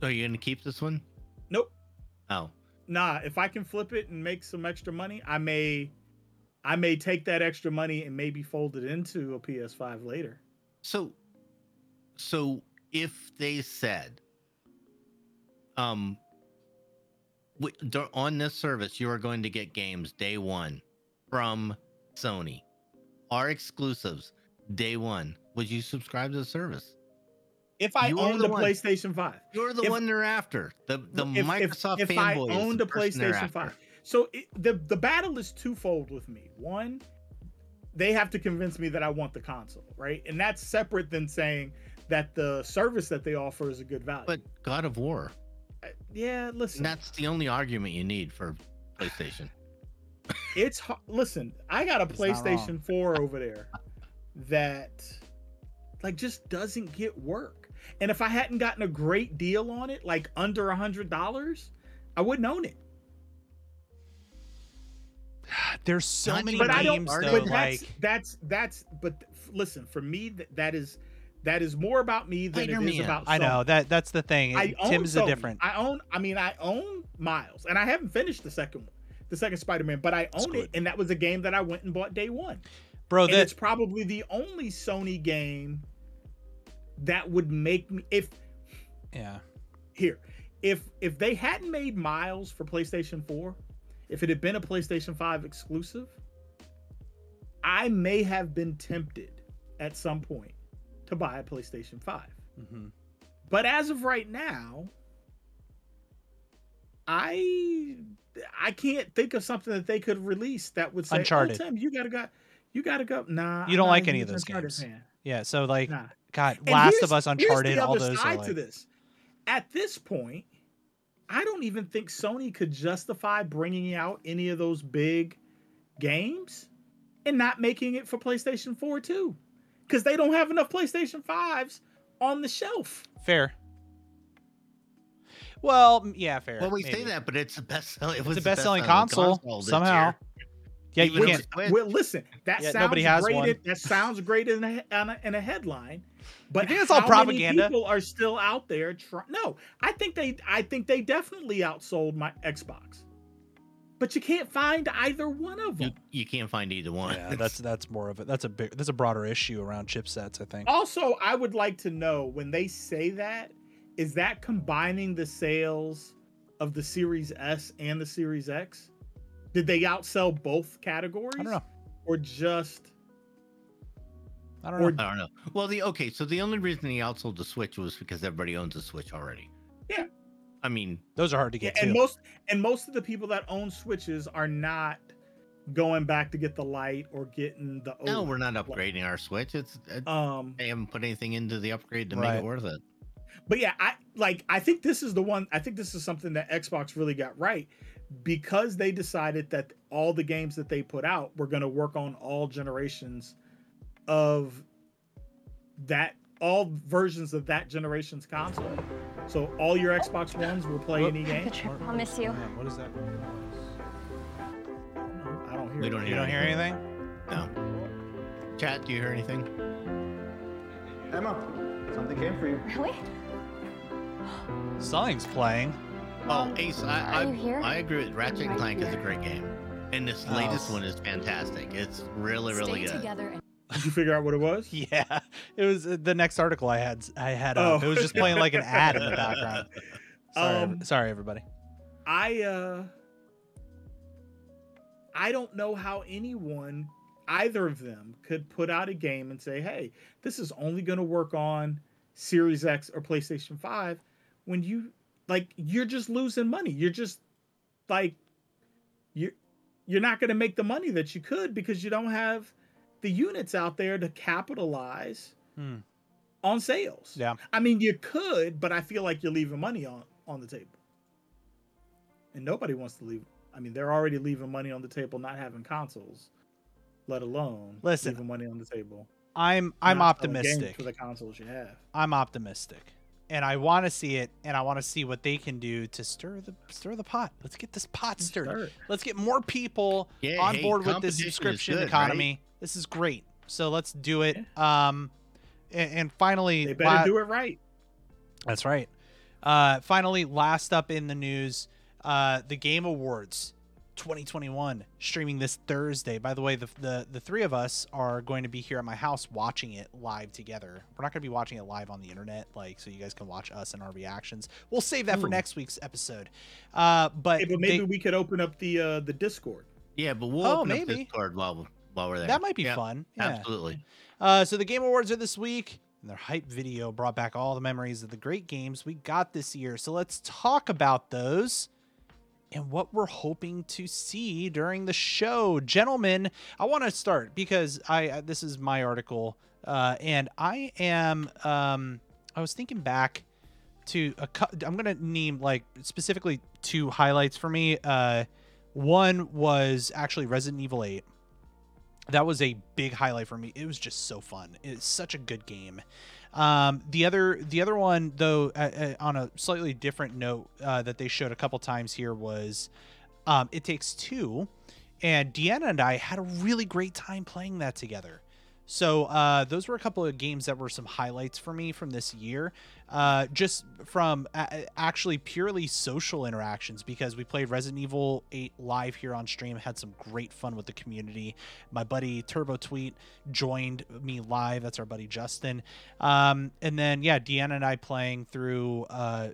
Are you gonna keep this one? Nope. Oh. Nah, if I can flip it and make some extra money, I may I may take that extra money and maybe fold it into a PS5 later. So so if they said um on this service you are going to get games day one from Sony. Our exclusives day one. Would you subscribe to the service? If I You are owned the a one. PlayStation 5. You're the If- one they're after. The the If- if- Microsoft if, I fanboy. is owned the a PlayStation after. 5. So it, the the battle is twofold with me. One, they have to convince me that I want the console, right? And that's separate than saying that the service that they offer is a good value. But God of War. Uh, yeah, listen, And that's the only argument you need for PlayStation. it's listen. I got a It's PlayStation 4 over there that like just doesn't get work. And if I hadn't gotten a great deal on it, like under a hundred dollars, I wouldn't own it. There's so Not many even But I don't. though. But that's Like that's that's. But listen, for me, that, that is that is more about me than it is Spider-Man. about. I know that that's the thing. I own Tim's a different. I own. I mean, I own Miles, and I haven't finished the second one, the second Spider-Man, but I own it, and that was a game that I went and bought day one. Bro, and that it's probably the only Sony game that would make me if yeah. here if if they hadn't made Miles for PlayStation 4, if it had been a PlayStation 5 exclusive, I may have been tempted at some point to buy a PlayStation 5. hmm But as of right now, I I can't think of something that they could release that would say, Uncharted. "Oh, Tim, you gotta go, you gotta go." Nah, You don't like any of those Uncharted games. fan. Yeah. So like, Nah. God, And Last of Us, here's Uncharted, the all other those are side like. to this. At this point, I don't even think Sony could justify bringing out any of those big games and not making it for PlayStation 4 too, because they don't have enough PlayStation 5s on the shelf. Fair. Well, yeah, fair. Well, we maybe. say that, but it's the best selling. It was the the best-selling best-selling console, this somehow. year. Yeah, you Which- can't. Well, listen, that Yeah, sounds nobody has great. one. in- that sounds great in a, on a, in a headline, but You think it's all propaganda? People are still out there. Try- no, I think they, I think they definitely outsold my Xbox, but you can't find either one of You, them. you can't find either one. Yeah, that's that's more of it. That's a big. That's a broader issue around chipsets. I think. Also, I would like to know when they say that, is that combining the sales of the Series S and the Series X? Did they outsell both categories? I don't know. Or just I don't or- know. I don't know. Well, the okay, so the only reason he outsold the Switch was because everybody owns a Switch already. Yeah. I mean, Those are hard to Yeah, get and to. most and most of the people that own switches are not going back to get the light or getting the no, OLED. we're not upgrading our Switch. It's it, um they haven't put anything into the upgrade to make it worth it. but yeah i like i think this is the one i think this is something that xbox really got right because they decided that all the games that they put out were going to work on all generations of that all versions of that generation's console so all your xbox ones will play Whoop. any game I'll miss you. Man, what is that? i don't hear We don't You don't hear anything? No. Chat, do you hear anything? Emma, something came for you. Really? Something's playing. Oh, Ace, I I, here? I agree with Ratchet and Right Clank is a great game, and this Oh. latest one is fantastic. It's really really Stay good. together and did you figure out what it was Yeah, it was uh, the next article I had. I had up. Oh. It was just playing like an ad in the background. Sorry, Um, sorry everybody. I uh I don't know how anyone either of them could put out a game and say, "Hey, this is only going to work on Series X or PlayStation 5" when you like you're just losing money. You're just like you're you're not going to make the money that you could because you don't have the units out there to capitalize Hmm. on sales. Yeah. I mean, you could, but I feel like you're leaving money on on the table. And nobody wants to leave. I mean, they're already leaving money on the table not having consoles, let alone Listen, leaving money on the table. I'm I'm optimistic. for the consoles you have. I'm optimistic, and I want to see it, and I want to see what they can do to stir the stir the pot. Let's get this pot stirred. Stir. Let's get more people Yeah, on hey, board with this subscription good, economy. This is great. So let's do it. Um, and, and finally, They better la- do it right. That's right. Uh, finally, last up in the news, uh, the Game Awards 2021 streaming this Thursday. By the way, the, the the three of us are going to be here at my house watching it live together. We're not going to be watching it live on the internet, like so you guys can watch us and our reactions. We'll save that for next week's episode. Uh, but Hey, but maybe they- we could open up the uh, the Discord. Yeah, but we'll Oh, open maybe. up Discord while while we're there. that might be Yeah, fun. Yeah. Absolutely. Uh, so the Game Awards are this week, and their hype video brought back all the memories of the great games we got this year. So let's talk about those and what we're hoping to see during the show. Gentlemen, I want to start because I uh, this is my article uh, and I am um, I was thinking back to a cou- I'm going to name like specifically two highlights for me. Uh, one was actually Resident Evil 8 that was a big highlight for me. It was just so fun. It's such a good game. Um, the other the other one though, uh, uh, on a slightly different note uh, that they showed a couple times here was, um, it takes two, and Deanna and I had a really great time playing that together. So uh, those were a couple of games that were some highlights for me from this year, uh, just from a- actually purely social interactions because we played Resident Evil 8 live here on stream, had some great fun with the community. My buddy Turbo Tweet joined me live. That's our buddy Justin. Um, and then yeah, Deanna and I playing through. Uh,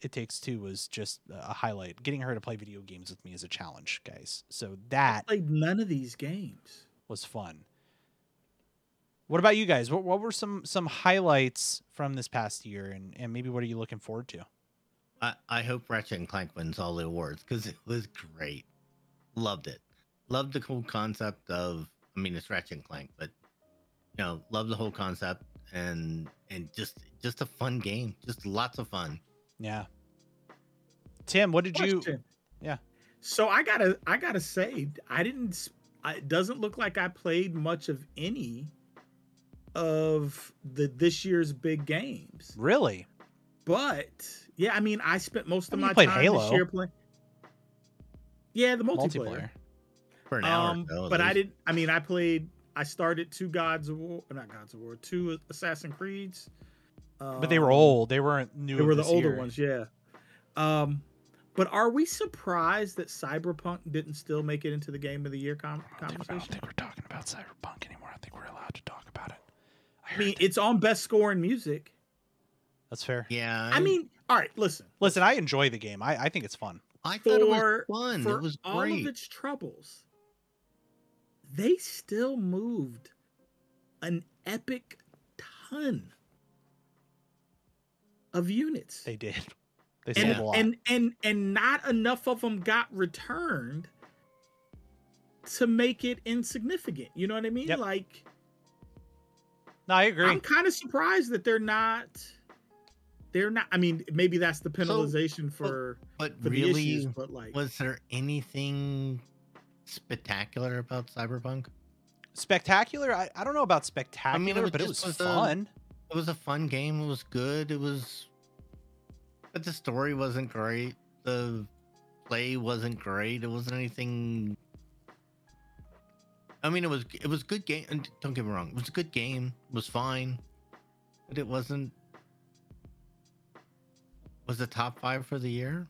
it Takes Two was just a highlight. Getting her to play video games with me is a challenge, guys. So that played none of these games. was fun. What about you guys? What, what were some some highlights from this past year, and and maybe what are you looking forward to? I, I hope Ratchet and Clank wins all the awards because it was great. Loved it. Loved the whole concept of. I mean, it's Ratchet and Clank, but you know, love the whole concept and and just just a fun game. Just lots of fun. Yeah. Tim, what did you? Yeah. So I gotta, I gotta say, I didn't. it doesn't look like I played much of any of the this year's big games. Really? But yeah, I mean, I spent most I of mean, my played time Halo. this year playing. Yeah, the multiplayer. Multiplayer. For an hour, Um, or so, but I didn't. I mean, I played. I started two Gods of War, not Gods of War, two Assassin Creeds. But they were Um, old. They weren't new. They of were the older year. ones, yeah. Um, but are we surprised that Cyberpunk didn't still make it into the Game of the Year com- I don't think- I don't think we're talking about Cyberpunk anymore. I think we're allowed to talk about it. I I mean, it's on best score in music. that's fair. Yeah, I mean, all right, listen. Listen, I enjoy the game. I, I think it's fun. I thought it was fun. for It was all great. of its troubles, they still moved an epic ton of units. They did. They and, a lot. and and and not enough of them got returned to make it insignificant. You know what I mean? Yep. Like no, I agree. I'm kind of surprised that they're not they're not I mean, maybe that's the penalization for but for the really, issues, but like was there anything spectacular about Cyberpunk? spectacular. I, I don't know about spectacular, was but it just was was a- fun. It was a fun game. It was good. It was, but the story wasn't great. The play wasn't great. It wasn't anything. I mean, it was it was good game. And don't get me wrong, it was a good game. It was fine, but it wasn't. Was the top five for the year?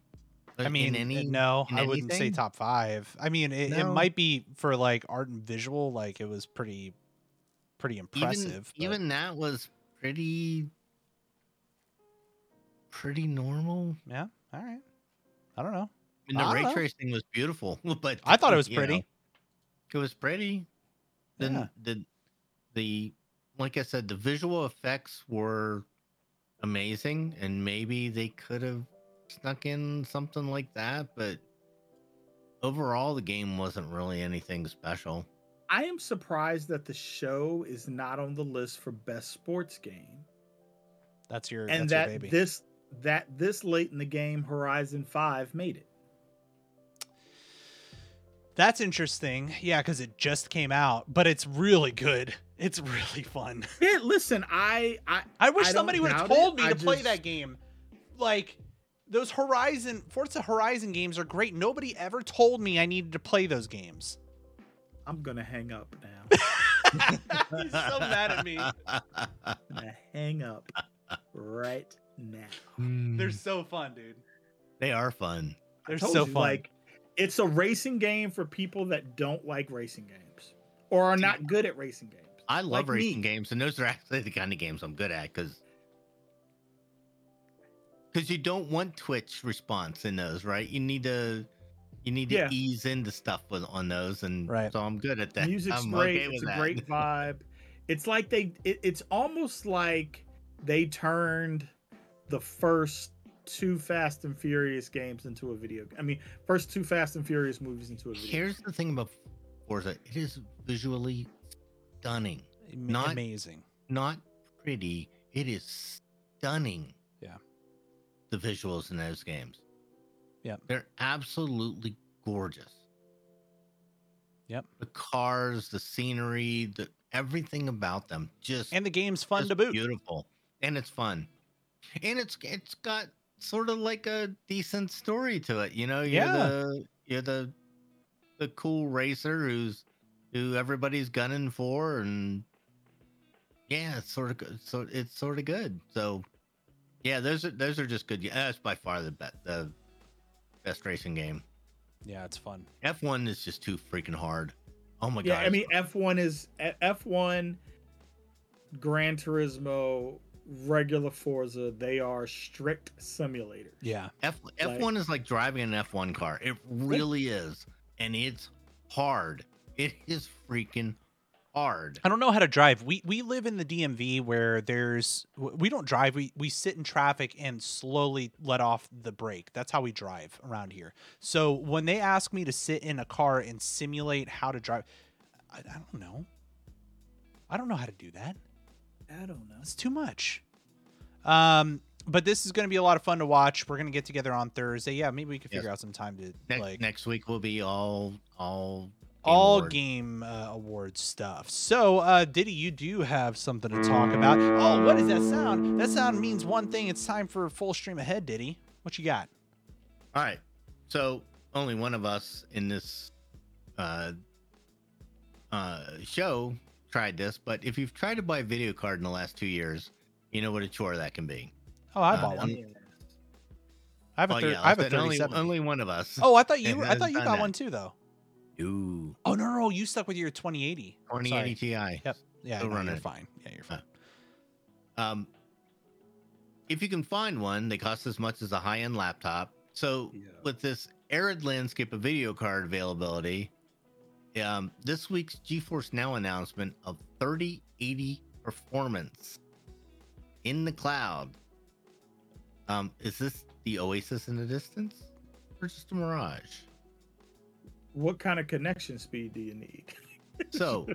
I Like, in mean, any- uh, no, in I wouldn't say top five. I mean, it, it might be for like art and visual. Like it was pretty, pretty impressive. Even, even that was pretty, pretty normal. yeah. All right. I don't know. And the ray know. tracing was beautiful, but I thought it was you know, pretty. It was pretty. Then Yeah. the the like I said, the visual effects were amazing, and maybe they could have snuck in something like that, but overall, the game wasn't really anything special. I am surprised that the show is not on the list for best sports game. That's your and that's your that baby. this that this late in the game Horizon 5 made it. That's interesting. Yeah, because it just came out, but it's really good. It's really fun. Yeah, listen, I I I wish I somebody would have doubt it. told me I to play that game. Like those Horizon Forza Horizon games are great. Nobody ever told me I needed to play those games. I'm going to hang up now. He's so mad at me. I'm going to hang up right now. They're Mm. so fun, dude. they are fun. They're so you, fun. Like it's a racing game for people that don't like racing games or are not good at racing games. I love Like me. racing games, and those are actually the kind of games I'm good at because because you don't want Twitch response in those, right? You need to you need to Yeah. ease into stuff with, on those, and Right. so I'm good at that. Music's I'm great. okay it's a that. great vibe. It's like they. It, it's almost like they turned the first two Fast and Furious games into a video. I mean, first two Fast and Furious movies into a video. Here's the thing about Forza: it is visually stunning, Not- amazing. not pretty. It is stunning. Yeah. the visuals in those games. Yeah, they're absolutely gorgeous. Yep. the cars, the scenery, the everything about them just And the game's fun to boot. Beautiful, and it's fun, and it's it's got sort of like a decent story to it. You know, you're Yeah. the you're the the cool racer who's who everybody's gunning for, and yeah, it's sort of good. So it's sort of good. So yeah, those are those are just good. Yeah, that's by far the best the best racing game. Yeah, it's fun. F1 is just too freaking hard. Oh my yeah, god! I mean F1 is F1, Gran Turismo, regular Forza. They are strict simulators. Yeah. F F1 is like driving an F1 car. It really is, and it's hard. It is freaking hard. I don't know how to drive. We we live in the DMV where there's we don't drive. We we sit in traffic and slowly let off the brake. That's how we drive around here. So when they ask me to sit in a car and simulate how to drive, I, I don't know. I don't know how to do that. I don't know. It's too much. Um, but this is going to be a lot of fun to watch. We're going to get together on Thursday. Yeah, maybe we could Yes. figure out some time to Next, like next week will be all all all award. game uh, awards stuff. So, uh, Diddy, you do have something to talk about. Oh, what is that sound? That sound means one thing. It's time for full stream ahead, Diddy. What you got? All right. So only one of us in this uh, uh, show tried this, but if you've tried to buy a video card in the last two years, you know what a chore that can be. Oh, I Uh, bought one. um, I have a, Oh, thir- yeah, I have a said only, 37. only one of us. oh, I thought you. has I thought you got that. one too, though. Ooh, Oh no, no, no, you stuck with your 2080. 2080 Sorry. Ti. Yep. Yeah, no, you're fine. Yeah, you're fine. Um, if you can find one, they cost as much as a high-end laptop. So Yeah. with this arid landscape of video card availability, um, this week's GeForce Now announcement of 3080 performance in the cloud. Um, is this the Oasis in the distance, or just a mirage? What kind of connection speed do you need? So,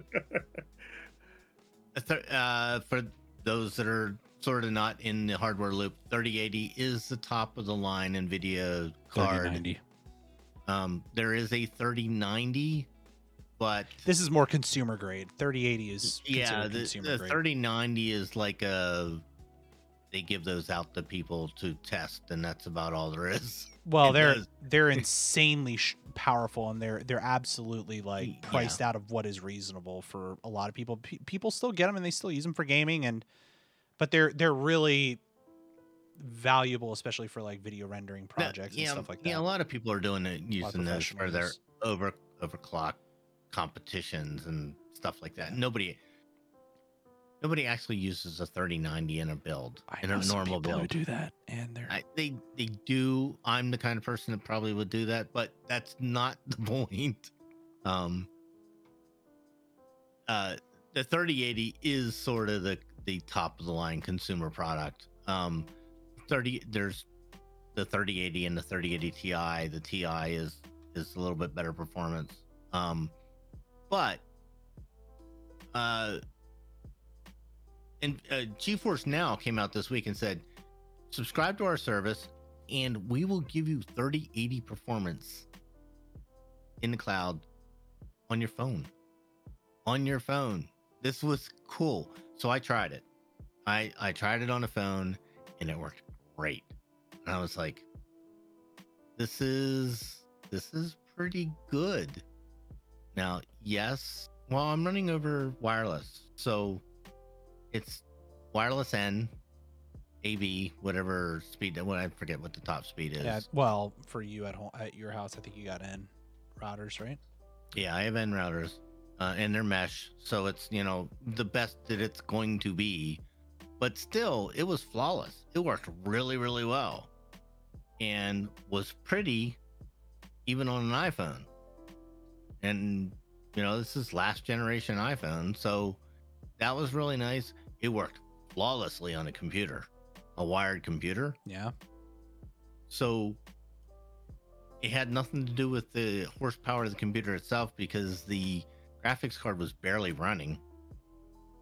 uh, for those that are sort of not in the hardware loop, 3080 is the top of the line NVIDIA card. 3090. Um, there is a 3090, but This is more consumer grade. 3080 is yeah, the, the 3090 is like a they give those out to people to test, and that's about all there is. Well, they're does. they're insanely sh- powerful, and they're they're absolutely like priced out of what is reasonable for a lot of people. Pe people still get them, and they still use them for gaming, and but they're they're really valuable, especially for like video rendering projects and yeah, stuff like that. Yeah, a lot of people are doing it A lot of using those for their over overclock competitions and stuff like that. Nobody nobody actually uses a 3090 in a build I in a normal build. do that, and they're I, they they do. I'm the kind of person that probably would do that, but that's not the point. Um, uh, the 3080 is sort of the the top of the line consumer product. Um, 30 there's the 3080 and the 3080 Ti. The Ti is is a little bit better performance. Um, but uh, and uh, GeForce Now came out this week and said, subscribe to our service, and we will give you 3080 performance in the cloud on your phone. On your phone. This was cool. So I tried it. I I tried it on a phone, and it worked great. And I was like, this is this is pretty good. Now, yes, well, I'm running over wireless, so it's wireless N, AV, whatever speed. What I forget what the top speed is. yeah. Well, for you at home at your house, I think you got N routers, right? Yeah, I have N routers, uh, and they're mesh, so it's you know the best that it's going to be. But still, it was flawless. It worked really, really well, and was pretty, even on an iPhone. And you know, this is last generation iPhone, so that was really nice. It worked flawlessly on a computer, a wired computer. Yeah. so it had nothing to do with the horsepower of the computer itself because the graphics card was barely running.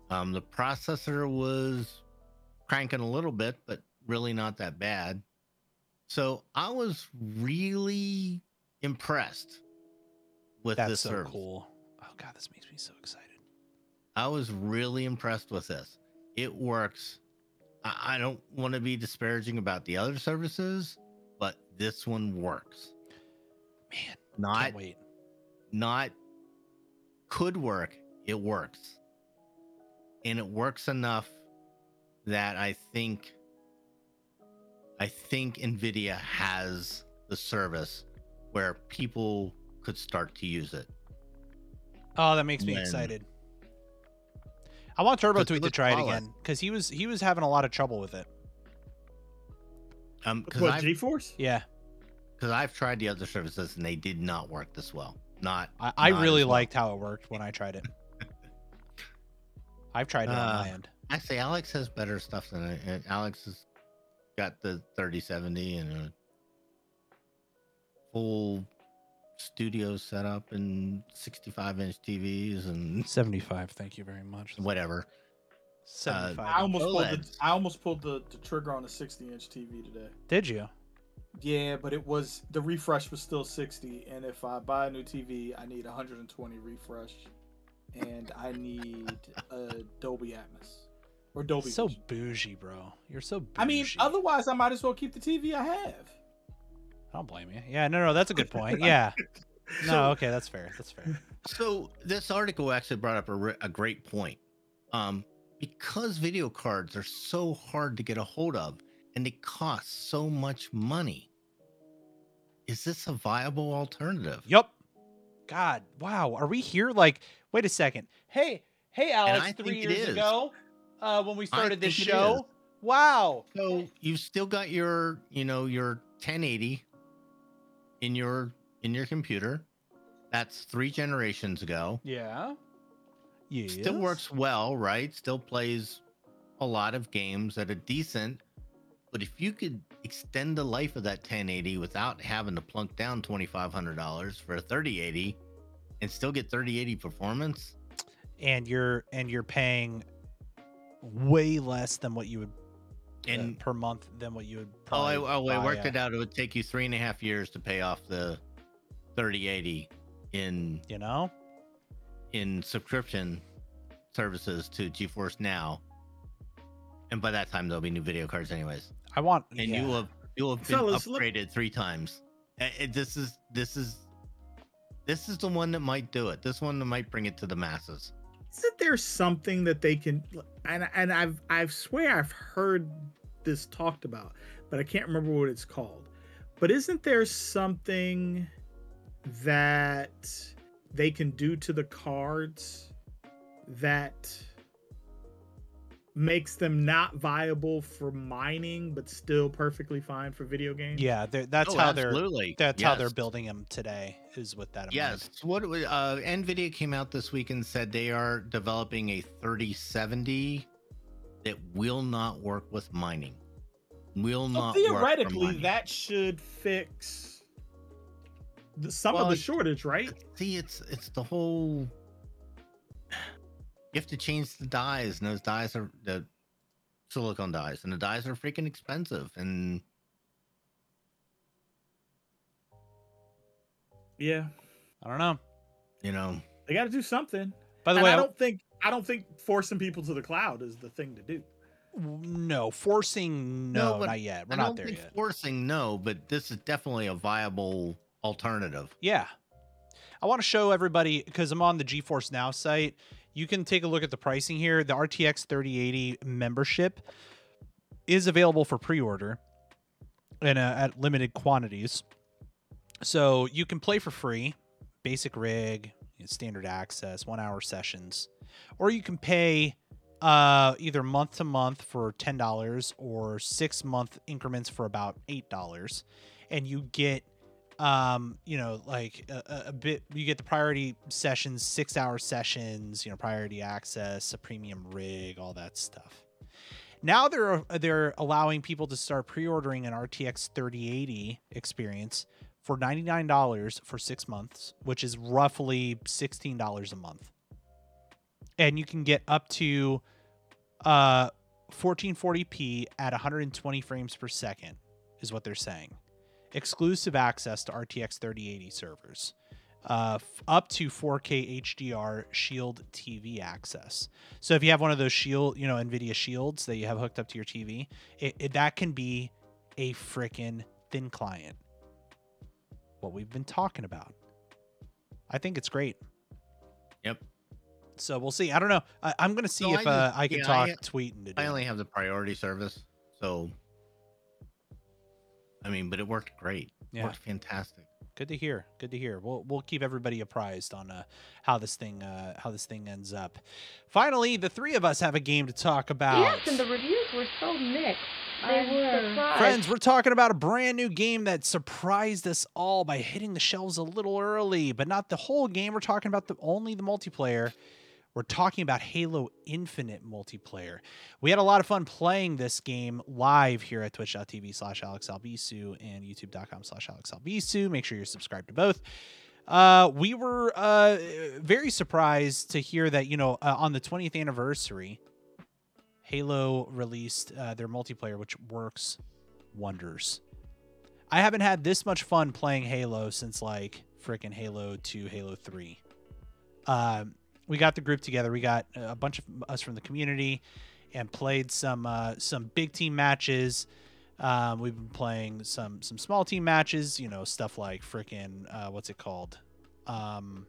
Um, the processor was cranking a little bit, but really not that bad. So I was really impressed with That's this so service. cool. Oh god, this makes me so excited. I was really impressed with this. It works. I, I don't want to be disparaging about the other services, but this one works. Man, Not wait. not could work. It works. And it works enough that I think I think Nvidia has the service where people could start to use it. Oh, that makes me when- excited. I want Turbo Tweet to looks try it again because he was he was having a lot of trouble with it. Um, because What I've, GeForce? Yeah, 'cause I've tried the other services and they did not work this well. Not I, I not really as well. liked how it worked when I tried it. I've tried it on Uh, my end. Actually, Alex has better stuff than I. Alex has got the 3070 and a full studio setup and 65 inch TVs and Seventy five. Thank you very much. whatever. Seventy I five. almost pulled the I almost pulled the, the trigger on a 60 inch TV today. Did you? Yeah, but it was the refresh was still 60, and if I buy a new TV, I need 120 refresh, and I need a Dolby Atmos or Dolby. So Vision. bougie, bro. You're so. Bougie. I mean, otherwise I might as well keep the TV I have. I don't blame you. Yeah, no, no, that's a good point. Yeah. No, okay, that's fair. That's fair. So this article actually brought up a, re- a great point. Um, because video cards are so hard to get a hold of and they cost so much money, is this a viable alternative? Yep. God, wow. Are we here? Like, wait a second. Hey, hey, Alex. Three years ago, uh, when we started this show. Wow. So you've still got your, you know, your 1080 in your in your computer. That's three generations ago. Yeah. Yeah. Still works well, right? Still plays a lot of games at a decent. But if you could extend the life of that 1080 without having to plunk down $2,500 for a 3080 and still get 3080 performance, and you're and you're paying way less than what you would and uh, per month than what you would. Oh, I, oh, I worked a- it out. It would take you three and a half years to pay off the 3080 in You know. in subscription services to GeForce Now, and by that time there'll be new video cards anyways, I want. and yeah. you will have you will have been Fellas, look- upgraded three times. Uh, uh, this is this is this is the one that might do it. This one that might bring it to the masses. Isn't there something that they can? And and I've I've swear I've heard this talked about, but I can't remember what it's called. But isn't there something that they can do to the cards that makes them not viable for mining, but still perfectly fine for video games? Yeah, they're, that's Oh, how they're. absolutely. That's how they're building them today. Is with that. in mind. Yes. What uh, Nvidia came out this week and said they are developing a 3070 that will not work with mining. Will So not theoretically, mining. that should fix the, some Well, of the shortage, right? See, it's it's the whole. You have to change the dies, and those dies are the silicon dies, and the dies are freaking expensive. And Yeah, I don't know. you know, they got to do something. By the and way, I I don't think I don't think forcing people to the cloud is the thing to do. no forcing. No, No, but not yet. We're I not don't there think yet. forcing no, but this is definitely a viable alternative. Yeah. I want to show everybody because I'm on the GeForce Now site. You can take a look at the pricing here. The RTX 3080 membership is available for pre-order and uh, at limited quantities. So you can play for free, basic rig, standard access, one hour sessions, or you can pay uh, either month to month for ten dollars or six month increments for about eight dollars, and you get um you know like a, a- bit you get the priority sessions six hour sessions you know priority access a premium rig all that stuff Now they're they're allowing people to start pre-ordering an RTX 3080 experience for $99 for 6 months, which is roughly $16 a month. And you can get up to uh 1440p at 120 frames per second is what they're saying. Exclusive access to RTX 3080 servers. Uh, f- up to 4K HDR Shield TV access. So if you have one of those Shield, you know, Nvidia Shields that you have hooked up to your TV, it, it, that can be a freaking thin client. What we've been talking about. I think it's great. Yep. So we'll see. I don't know. I, I'm gonna see So if I uh, I can yeah, talk I-. I only have the priority service, so I mean, but it worked great. It Yeah. worked fantastic. Good to hear. Good to hear. We'll we'll keep everybody apprised on uh, how this thing uh, how this thing ends up. Finally, the three of us have a game to talk about. Yes, and the reviews were so mixed. They I'm were. surprised. Friends, we're talking about a brand new game that surprised us all by hitting the shelves a little early, but not the whole game. We're talking about the only the multiplayer. We're talking about Halo Infinite multiplayer. We had a lot of fun playing this game live here at twitch.tv slash alexalbisu and youtube.com slash alexalbisu. Make sure you're subscribed to both. Uh, we were uh, very surprised to hear that, you know, uh, on the 20th anniversary, Halo released uh, their multiplayer, which works wonders. I haven't had this much fun playing Halo since like freaking Halo 2, Halo 3. Um, we got the group together. We got a bunch of us from the community and played some uh, some big team matches. Um, we've been playing some some small team matches. You know, stuff like freaking uh, what's it called? Um,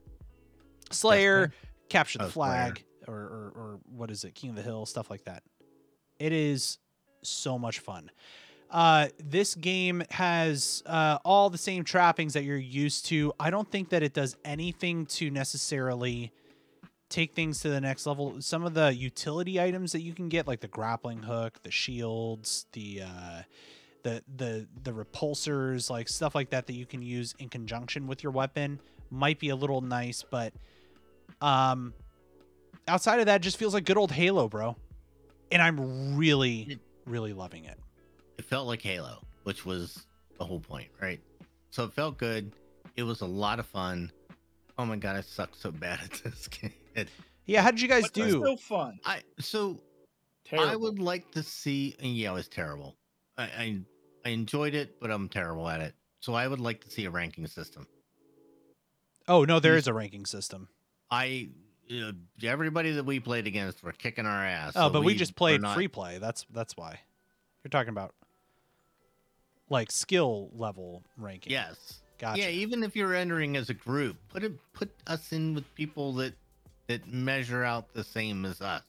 Slayer, capture the Oh, flag, or, or or what is it? King of the Hill, stuff like that. It is so much fun. Uh, this game has uh, all the same trappings that you're used to. I don't think that it does anything to necessarily take things to the next level. Some of the utility items that you can get, like the grappling hook, the shields, the uh, the the the repulsors, like stuff like that that you can use in conjunction with your weapon, might be a little nice, but um, outside of that, just feels like good old Halo, bro. And I'm really, really loving it. It felt like Halo, which was the whole point, right? So it felt good. It was a lot of fun. Oh my god, I suck so bad at this game. It, Yeah, how did you guys But it's do? still fun. I so Terrible. I would like to see. and Yeah, it was terrible. I, I I enjoyed it, but I'm terrible at it. So I would like to see a ranking system. Oh no, there is a ranking system. I uh, everybody that we played against were kicking our ass. Oh, so but we, were just played not- free play. That's that's why. You're talking about like skill level ranking. Yes. Gotcha. Yeah, even if you're entering as a group, put it put us in with people that that measure out the same as us.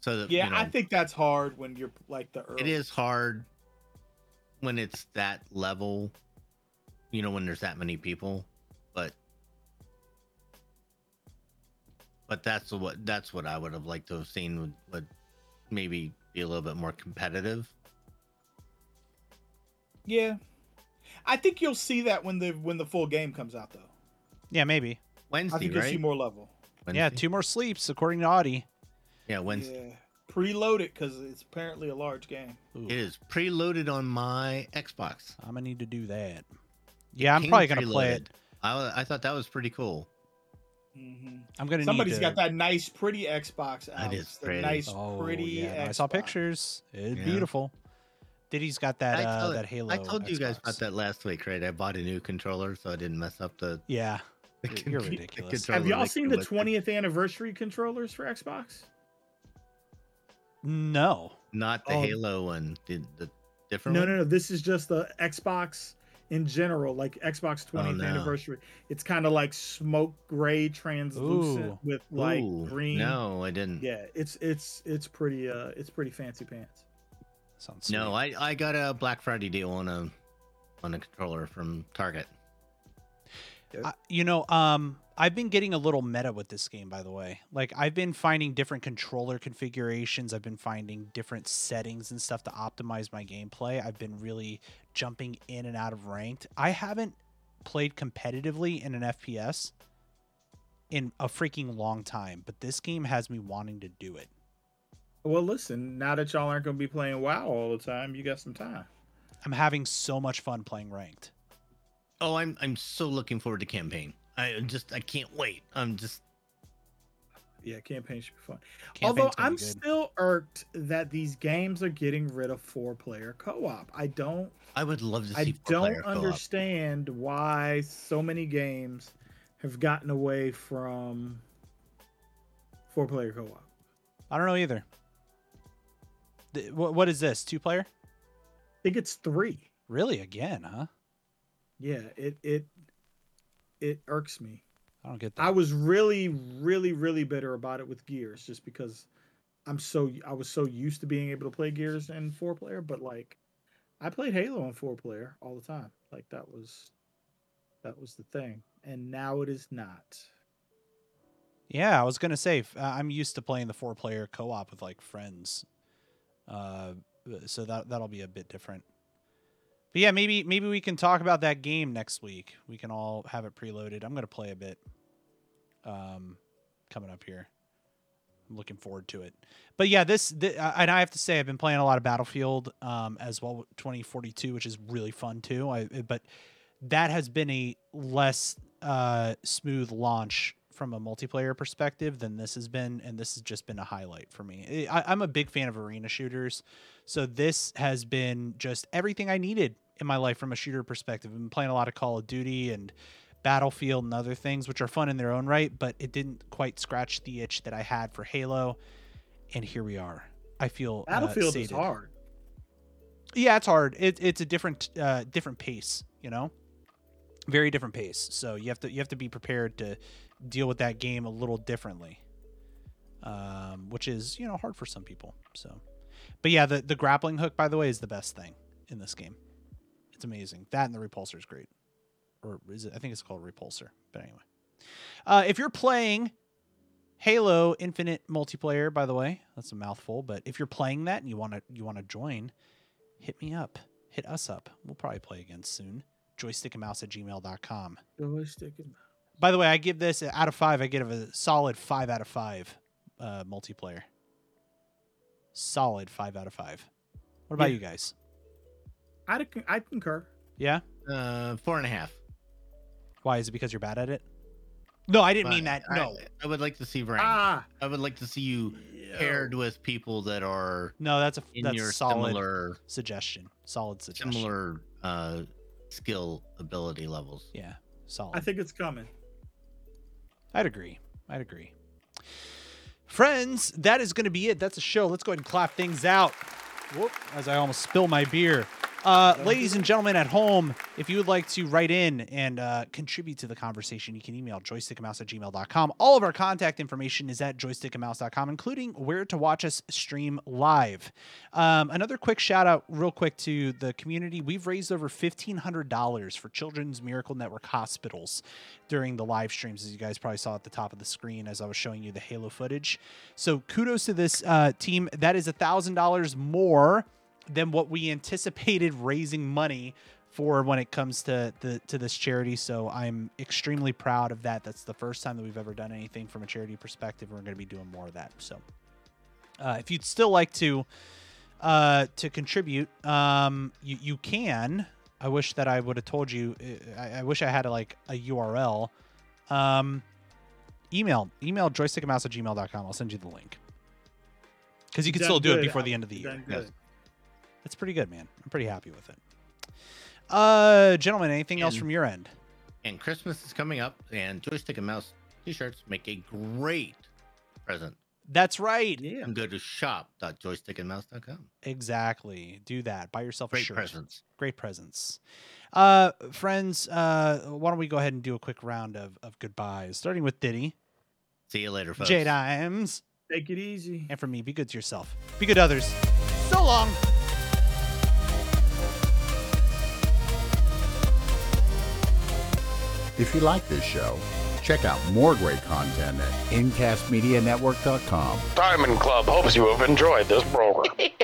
So that yeah, you know, I think that's hard when you're like the early. it is hard when it's that level. You know, when there's that many people, but but that's what that's what I would have liked to have seen would, would maybe be a little bit more competitive. Yeah, I think you'll see that when the when the full game comes out, though. Yeah, maybe. Wednesday. I Wednesday, think you'll see more level. Yeah, two more sleeps according to Audie. Yeah, Wednesday. Yeah, preload it because it's apparently a large game. Ooh, It is preloaded on my Xbox. I'm gonna need to do that. Yeah, I'm probably gonna play it. I, I thought that was pretty cool. hmm I'm gonna Somebody's need to... Somebody's got that nice, pretty Xbox. That Alex. is The pretty. nice, Oh, pretty. yeah, no, I saw pictures. It's Yeah. beautiful. Diddy's got that I uh, told, that Halo. I told you guys about that last week, right? I bought a new controller so I didn't mess up the. Yeah, the You're- you're con- the ridiculous. Have y'all seen the 20th anniversary controllers for Xbox? no. Not the Oh. Halo one. Did the different No, one? no, no. This is just the Xbox in general, like Xbox 20th Oh, no. anniversary. It's kind of like smoke gray, translucent Ooh. with like Ooh, green. No, I didn't. Yeah, it's it's it's pretty uh it's pretty fancy pants. Sounds No. I, I got a Black Friday deal on a on a controller from Target. I- you know, um, I've been getting a little meta with this game, by the way. Like, I've been finding different controller configurations. I've been finding different settings and stuff to optimize my gameplay. I've been really jumping in and out of ranked. I haven't played competitively in an FPS in a freaking long time, but this game has me wanting to do it. Well, listen, now that y'all aren't going to be playing WoW all the time, you got some time. I'm having so much fun playing ranked. Oh, I'm I'm so looking forward to campaign. I just I can't wait. I'm just Yeah, campaign should be fun. Campaign's Although I'm still irked that these games are getting rid of four-player co-op. I don't I would love to see. I four-player don't co-op. understand why so many games have gotten away from four-player co-op. I don't know either. Th- wh- what is this? Two player? I think it's 3. Really? Again, huh? Yeah, it it it irks me. I don't get that. I was really, really, really bitter about it with Gears, just because I'm so I was so used to being able to play Gears in four player, but like I played Halo in four player all the time. Like that was that was the thing, and now it is not. Yeah, I was gonna say uh, I'm used to playing the four player co op with like friends, uh, so that that'll be a bit different. But yeah, maybe maybe we can talk about that game next week. We can all have it preloaded. I'm gonna play a bit, um, coming up here. I'm looking forward to it. But yeah, this, th- uh, and I have to say I've been playing a lot of Battlefield, um, as well 2042, which is really fun too. I but that has been a less uh smooth launch from a multiplayer perspective than this has been, and this has just been a highlight for me. I, I'm a big fan of arena shooters, so this has been just everything I needed in my life from a shooter perspective. I've been playing a lot of Call of Duty and Battlefield and other things, which are fun in their own right, but it didn't quite scratch the itch that I had for Halo, and here we are. I feel uh, Battlefield is hard. Yeah, it's hard. It, it's a different uh, different pace, you know, very different pace. So you have to you have to be prepared to deal with that game a little differently, um, which is you know hard for some people. So, but yeah, the the grappling hook, by the way, is the best thing in this game. It's amazing. That and the repulsor is great, or is it? I think it's called repulsor. But anyway, uh, if you're playing Halo Infinite multiplayer, by the way, that's a mouthful. But if you're playing that and you want to you want to join, hit me up. Hit us up. We'll probably play again soon. Joystickandmouse at gmail.com. Joystick and By the way, I give this out of five. I give it a solid five out of five uh, multiplayer. Solid five out of five. What about Yeah. you guys? I I concur. Yeah. Uh, four and a half. Why is it because you're bad at it? No, I didn't mean But that. No, I, I would like to see rank. Ah, I would like to see you paired with people that are no, that's a in that's your solid similar suggestion. Solid suggestion. similar uh skill ability levels. Yeah, solid. I think it's coming. I'd agree. I'd agree. Friends, that is going to be it. That's a show. Let's go ahead and clap things out. Whoop, as I almost spill my beer. Uh, ladies and gentlemen at home, if you would like to write in and uh, contribute to the conversation, you can email joystickandmouse at gmail.com. All of our contact information is at joystickandmouse.com, including where to watch us stream live. Um, another quick shout out, real quick, to the community. We've raised over $1,500 for Children's Miracle Network hospitals during the live streams, as you guys probably saw at the top of the screen as I was showing you the Halo footage. So kudos to this uh, team. That is $1,000 more than what we anticipated raising money for when it comes to the to this charity. So I'm extremely proud of that. That's the first time that we've ever done anything from a charity perspective. We're going to be doing more of that. So uh, if you'd still like to uh, to contribute, um, you you can. I wish that I would have told you. uh, I, I wish I had like a URL. Um, email email joystickandmouse at gmail.com. I'll send you the link because you can Done still do it before the end of the year. Good. That's pretty good, man. I'm pretty happy with it. Uh, gentlemen, anything else from your end? And Christmas is coming up, and joystick and mouse t-shirts make a great present. That's right. Yeah. You can go to shop.joystickandmouse.com. Exactly. Do that. Buy yourself a shirt. Great shirt. presents. Great presents. Uh, friends, uh, why don't we go ahead and do a quick round of, of goodbyes, starting with Diddy, See you later, folks. J Dimes, Take it easy. and for me, be good to yourself. Be good to others. So long. If you like this show, check out more great content at incastmedianetwork.com. Diamond Club hopes you have enjoyed this program.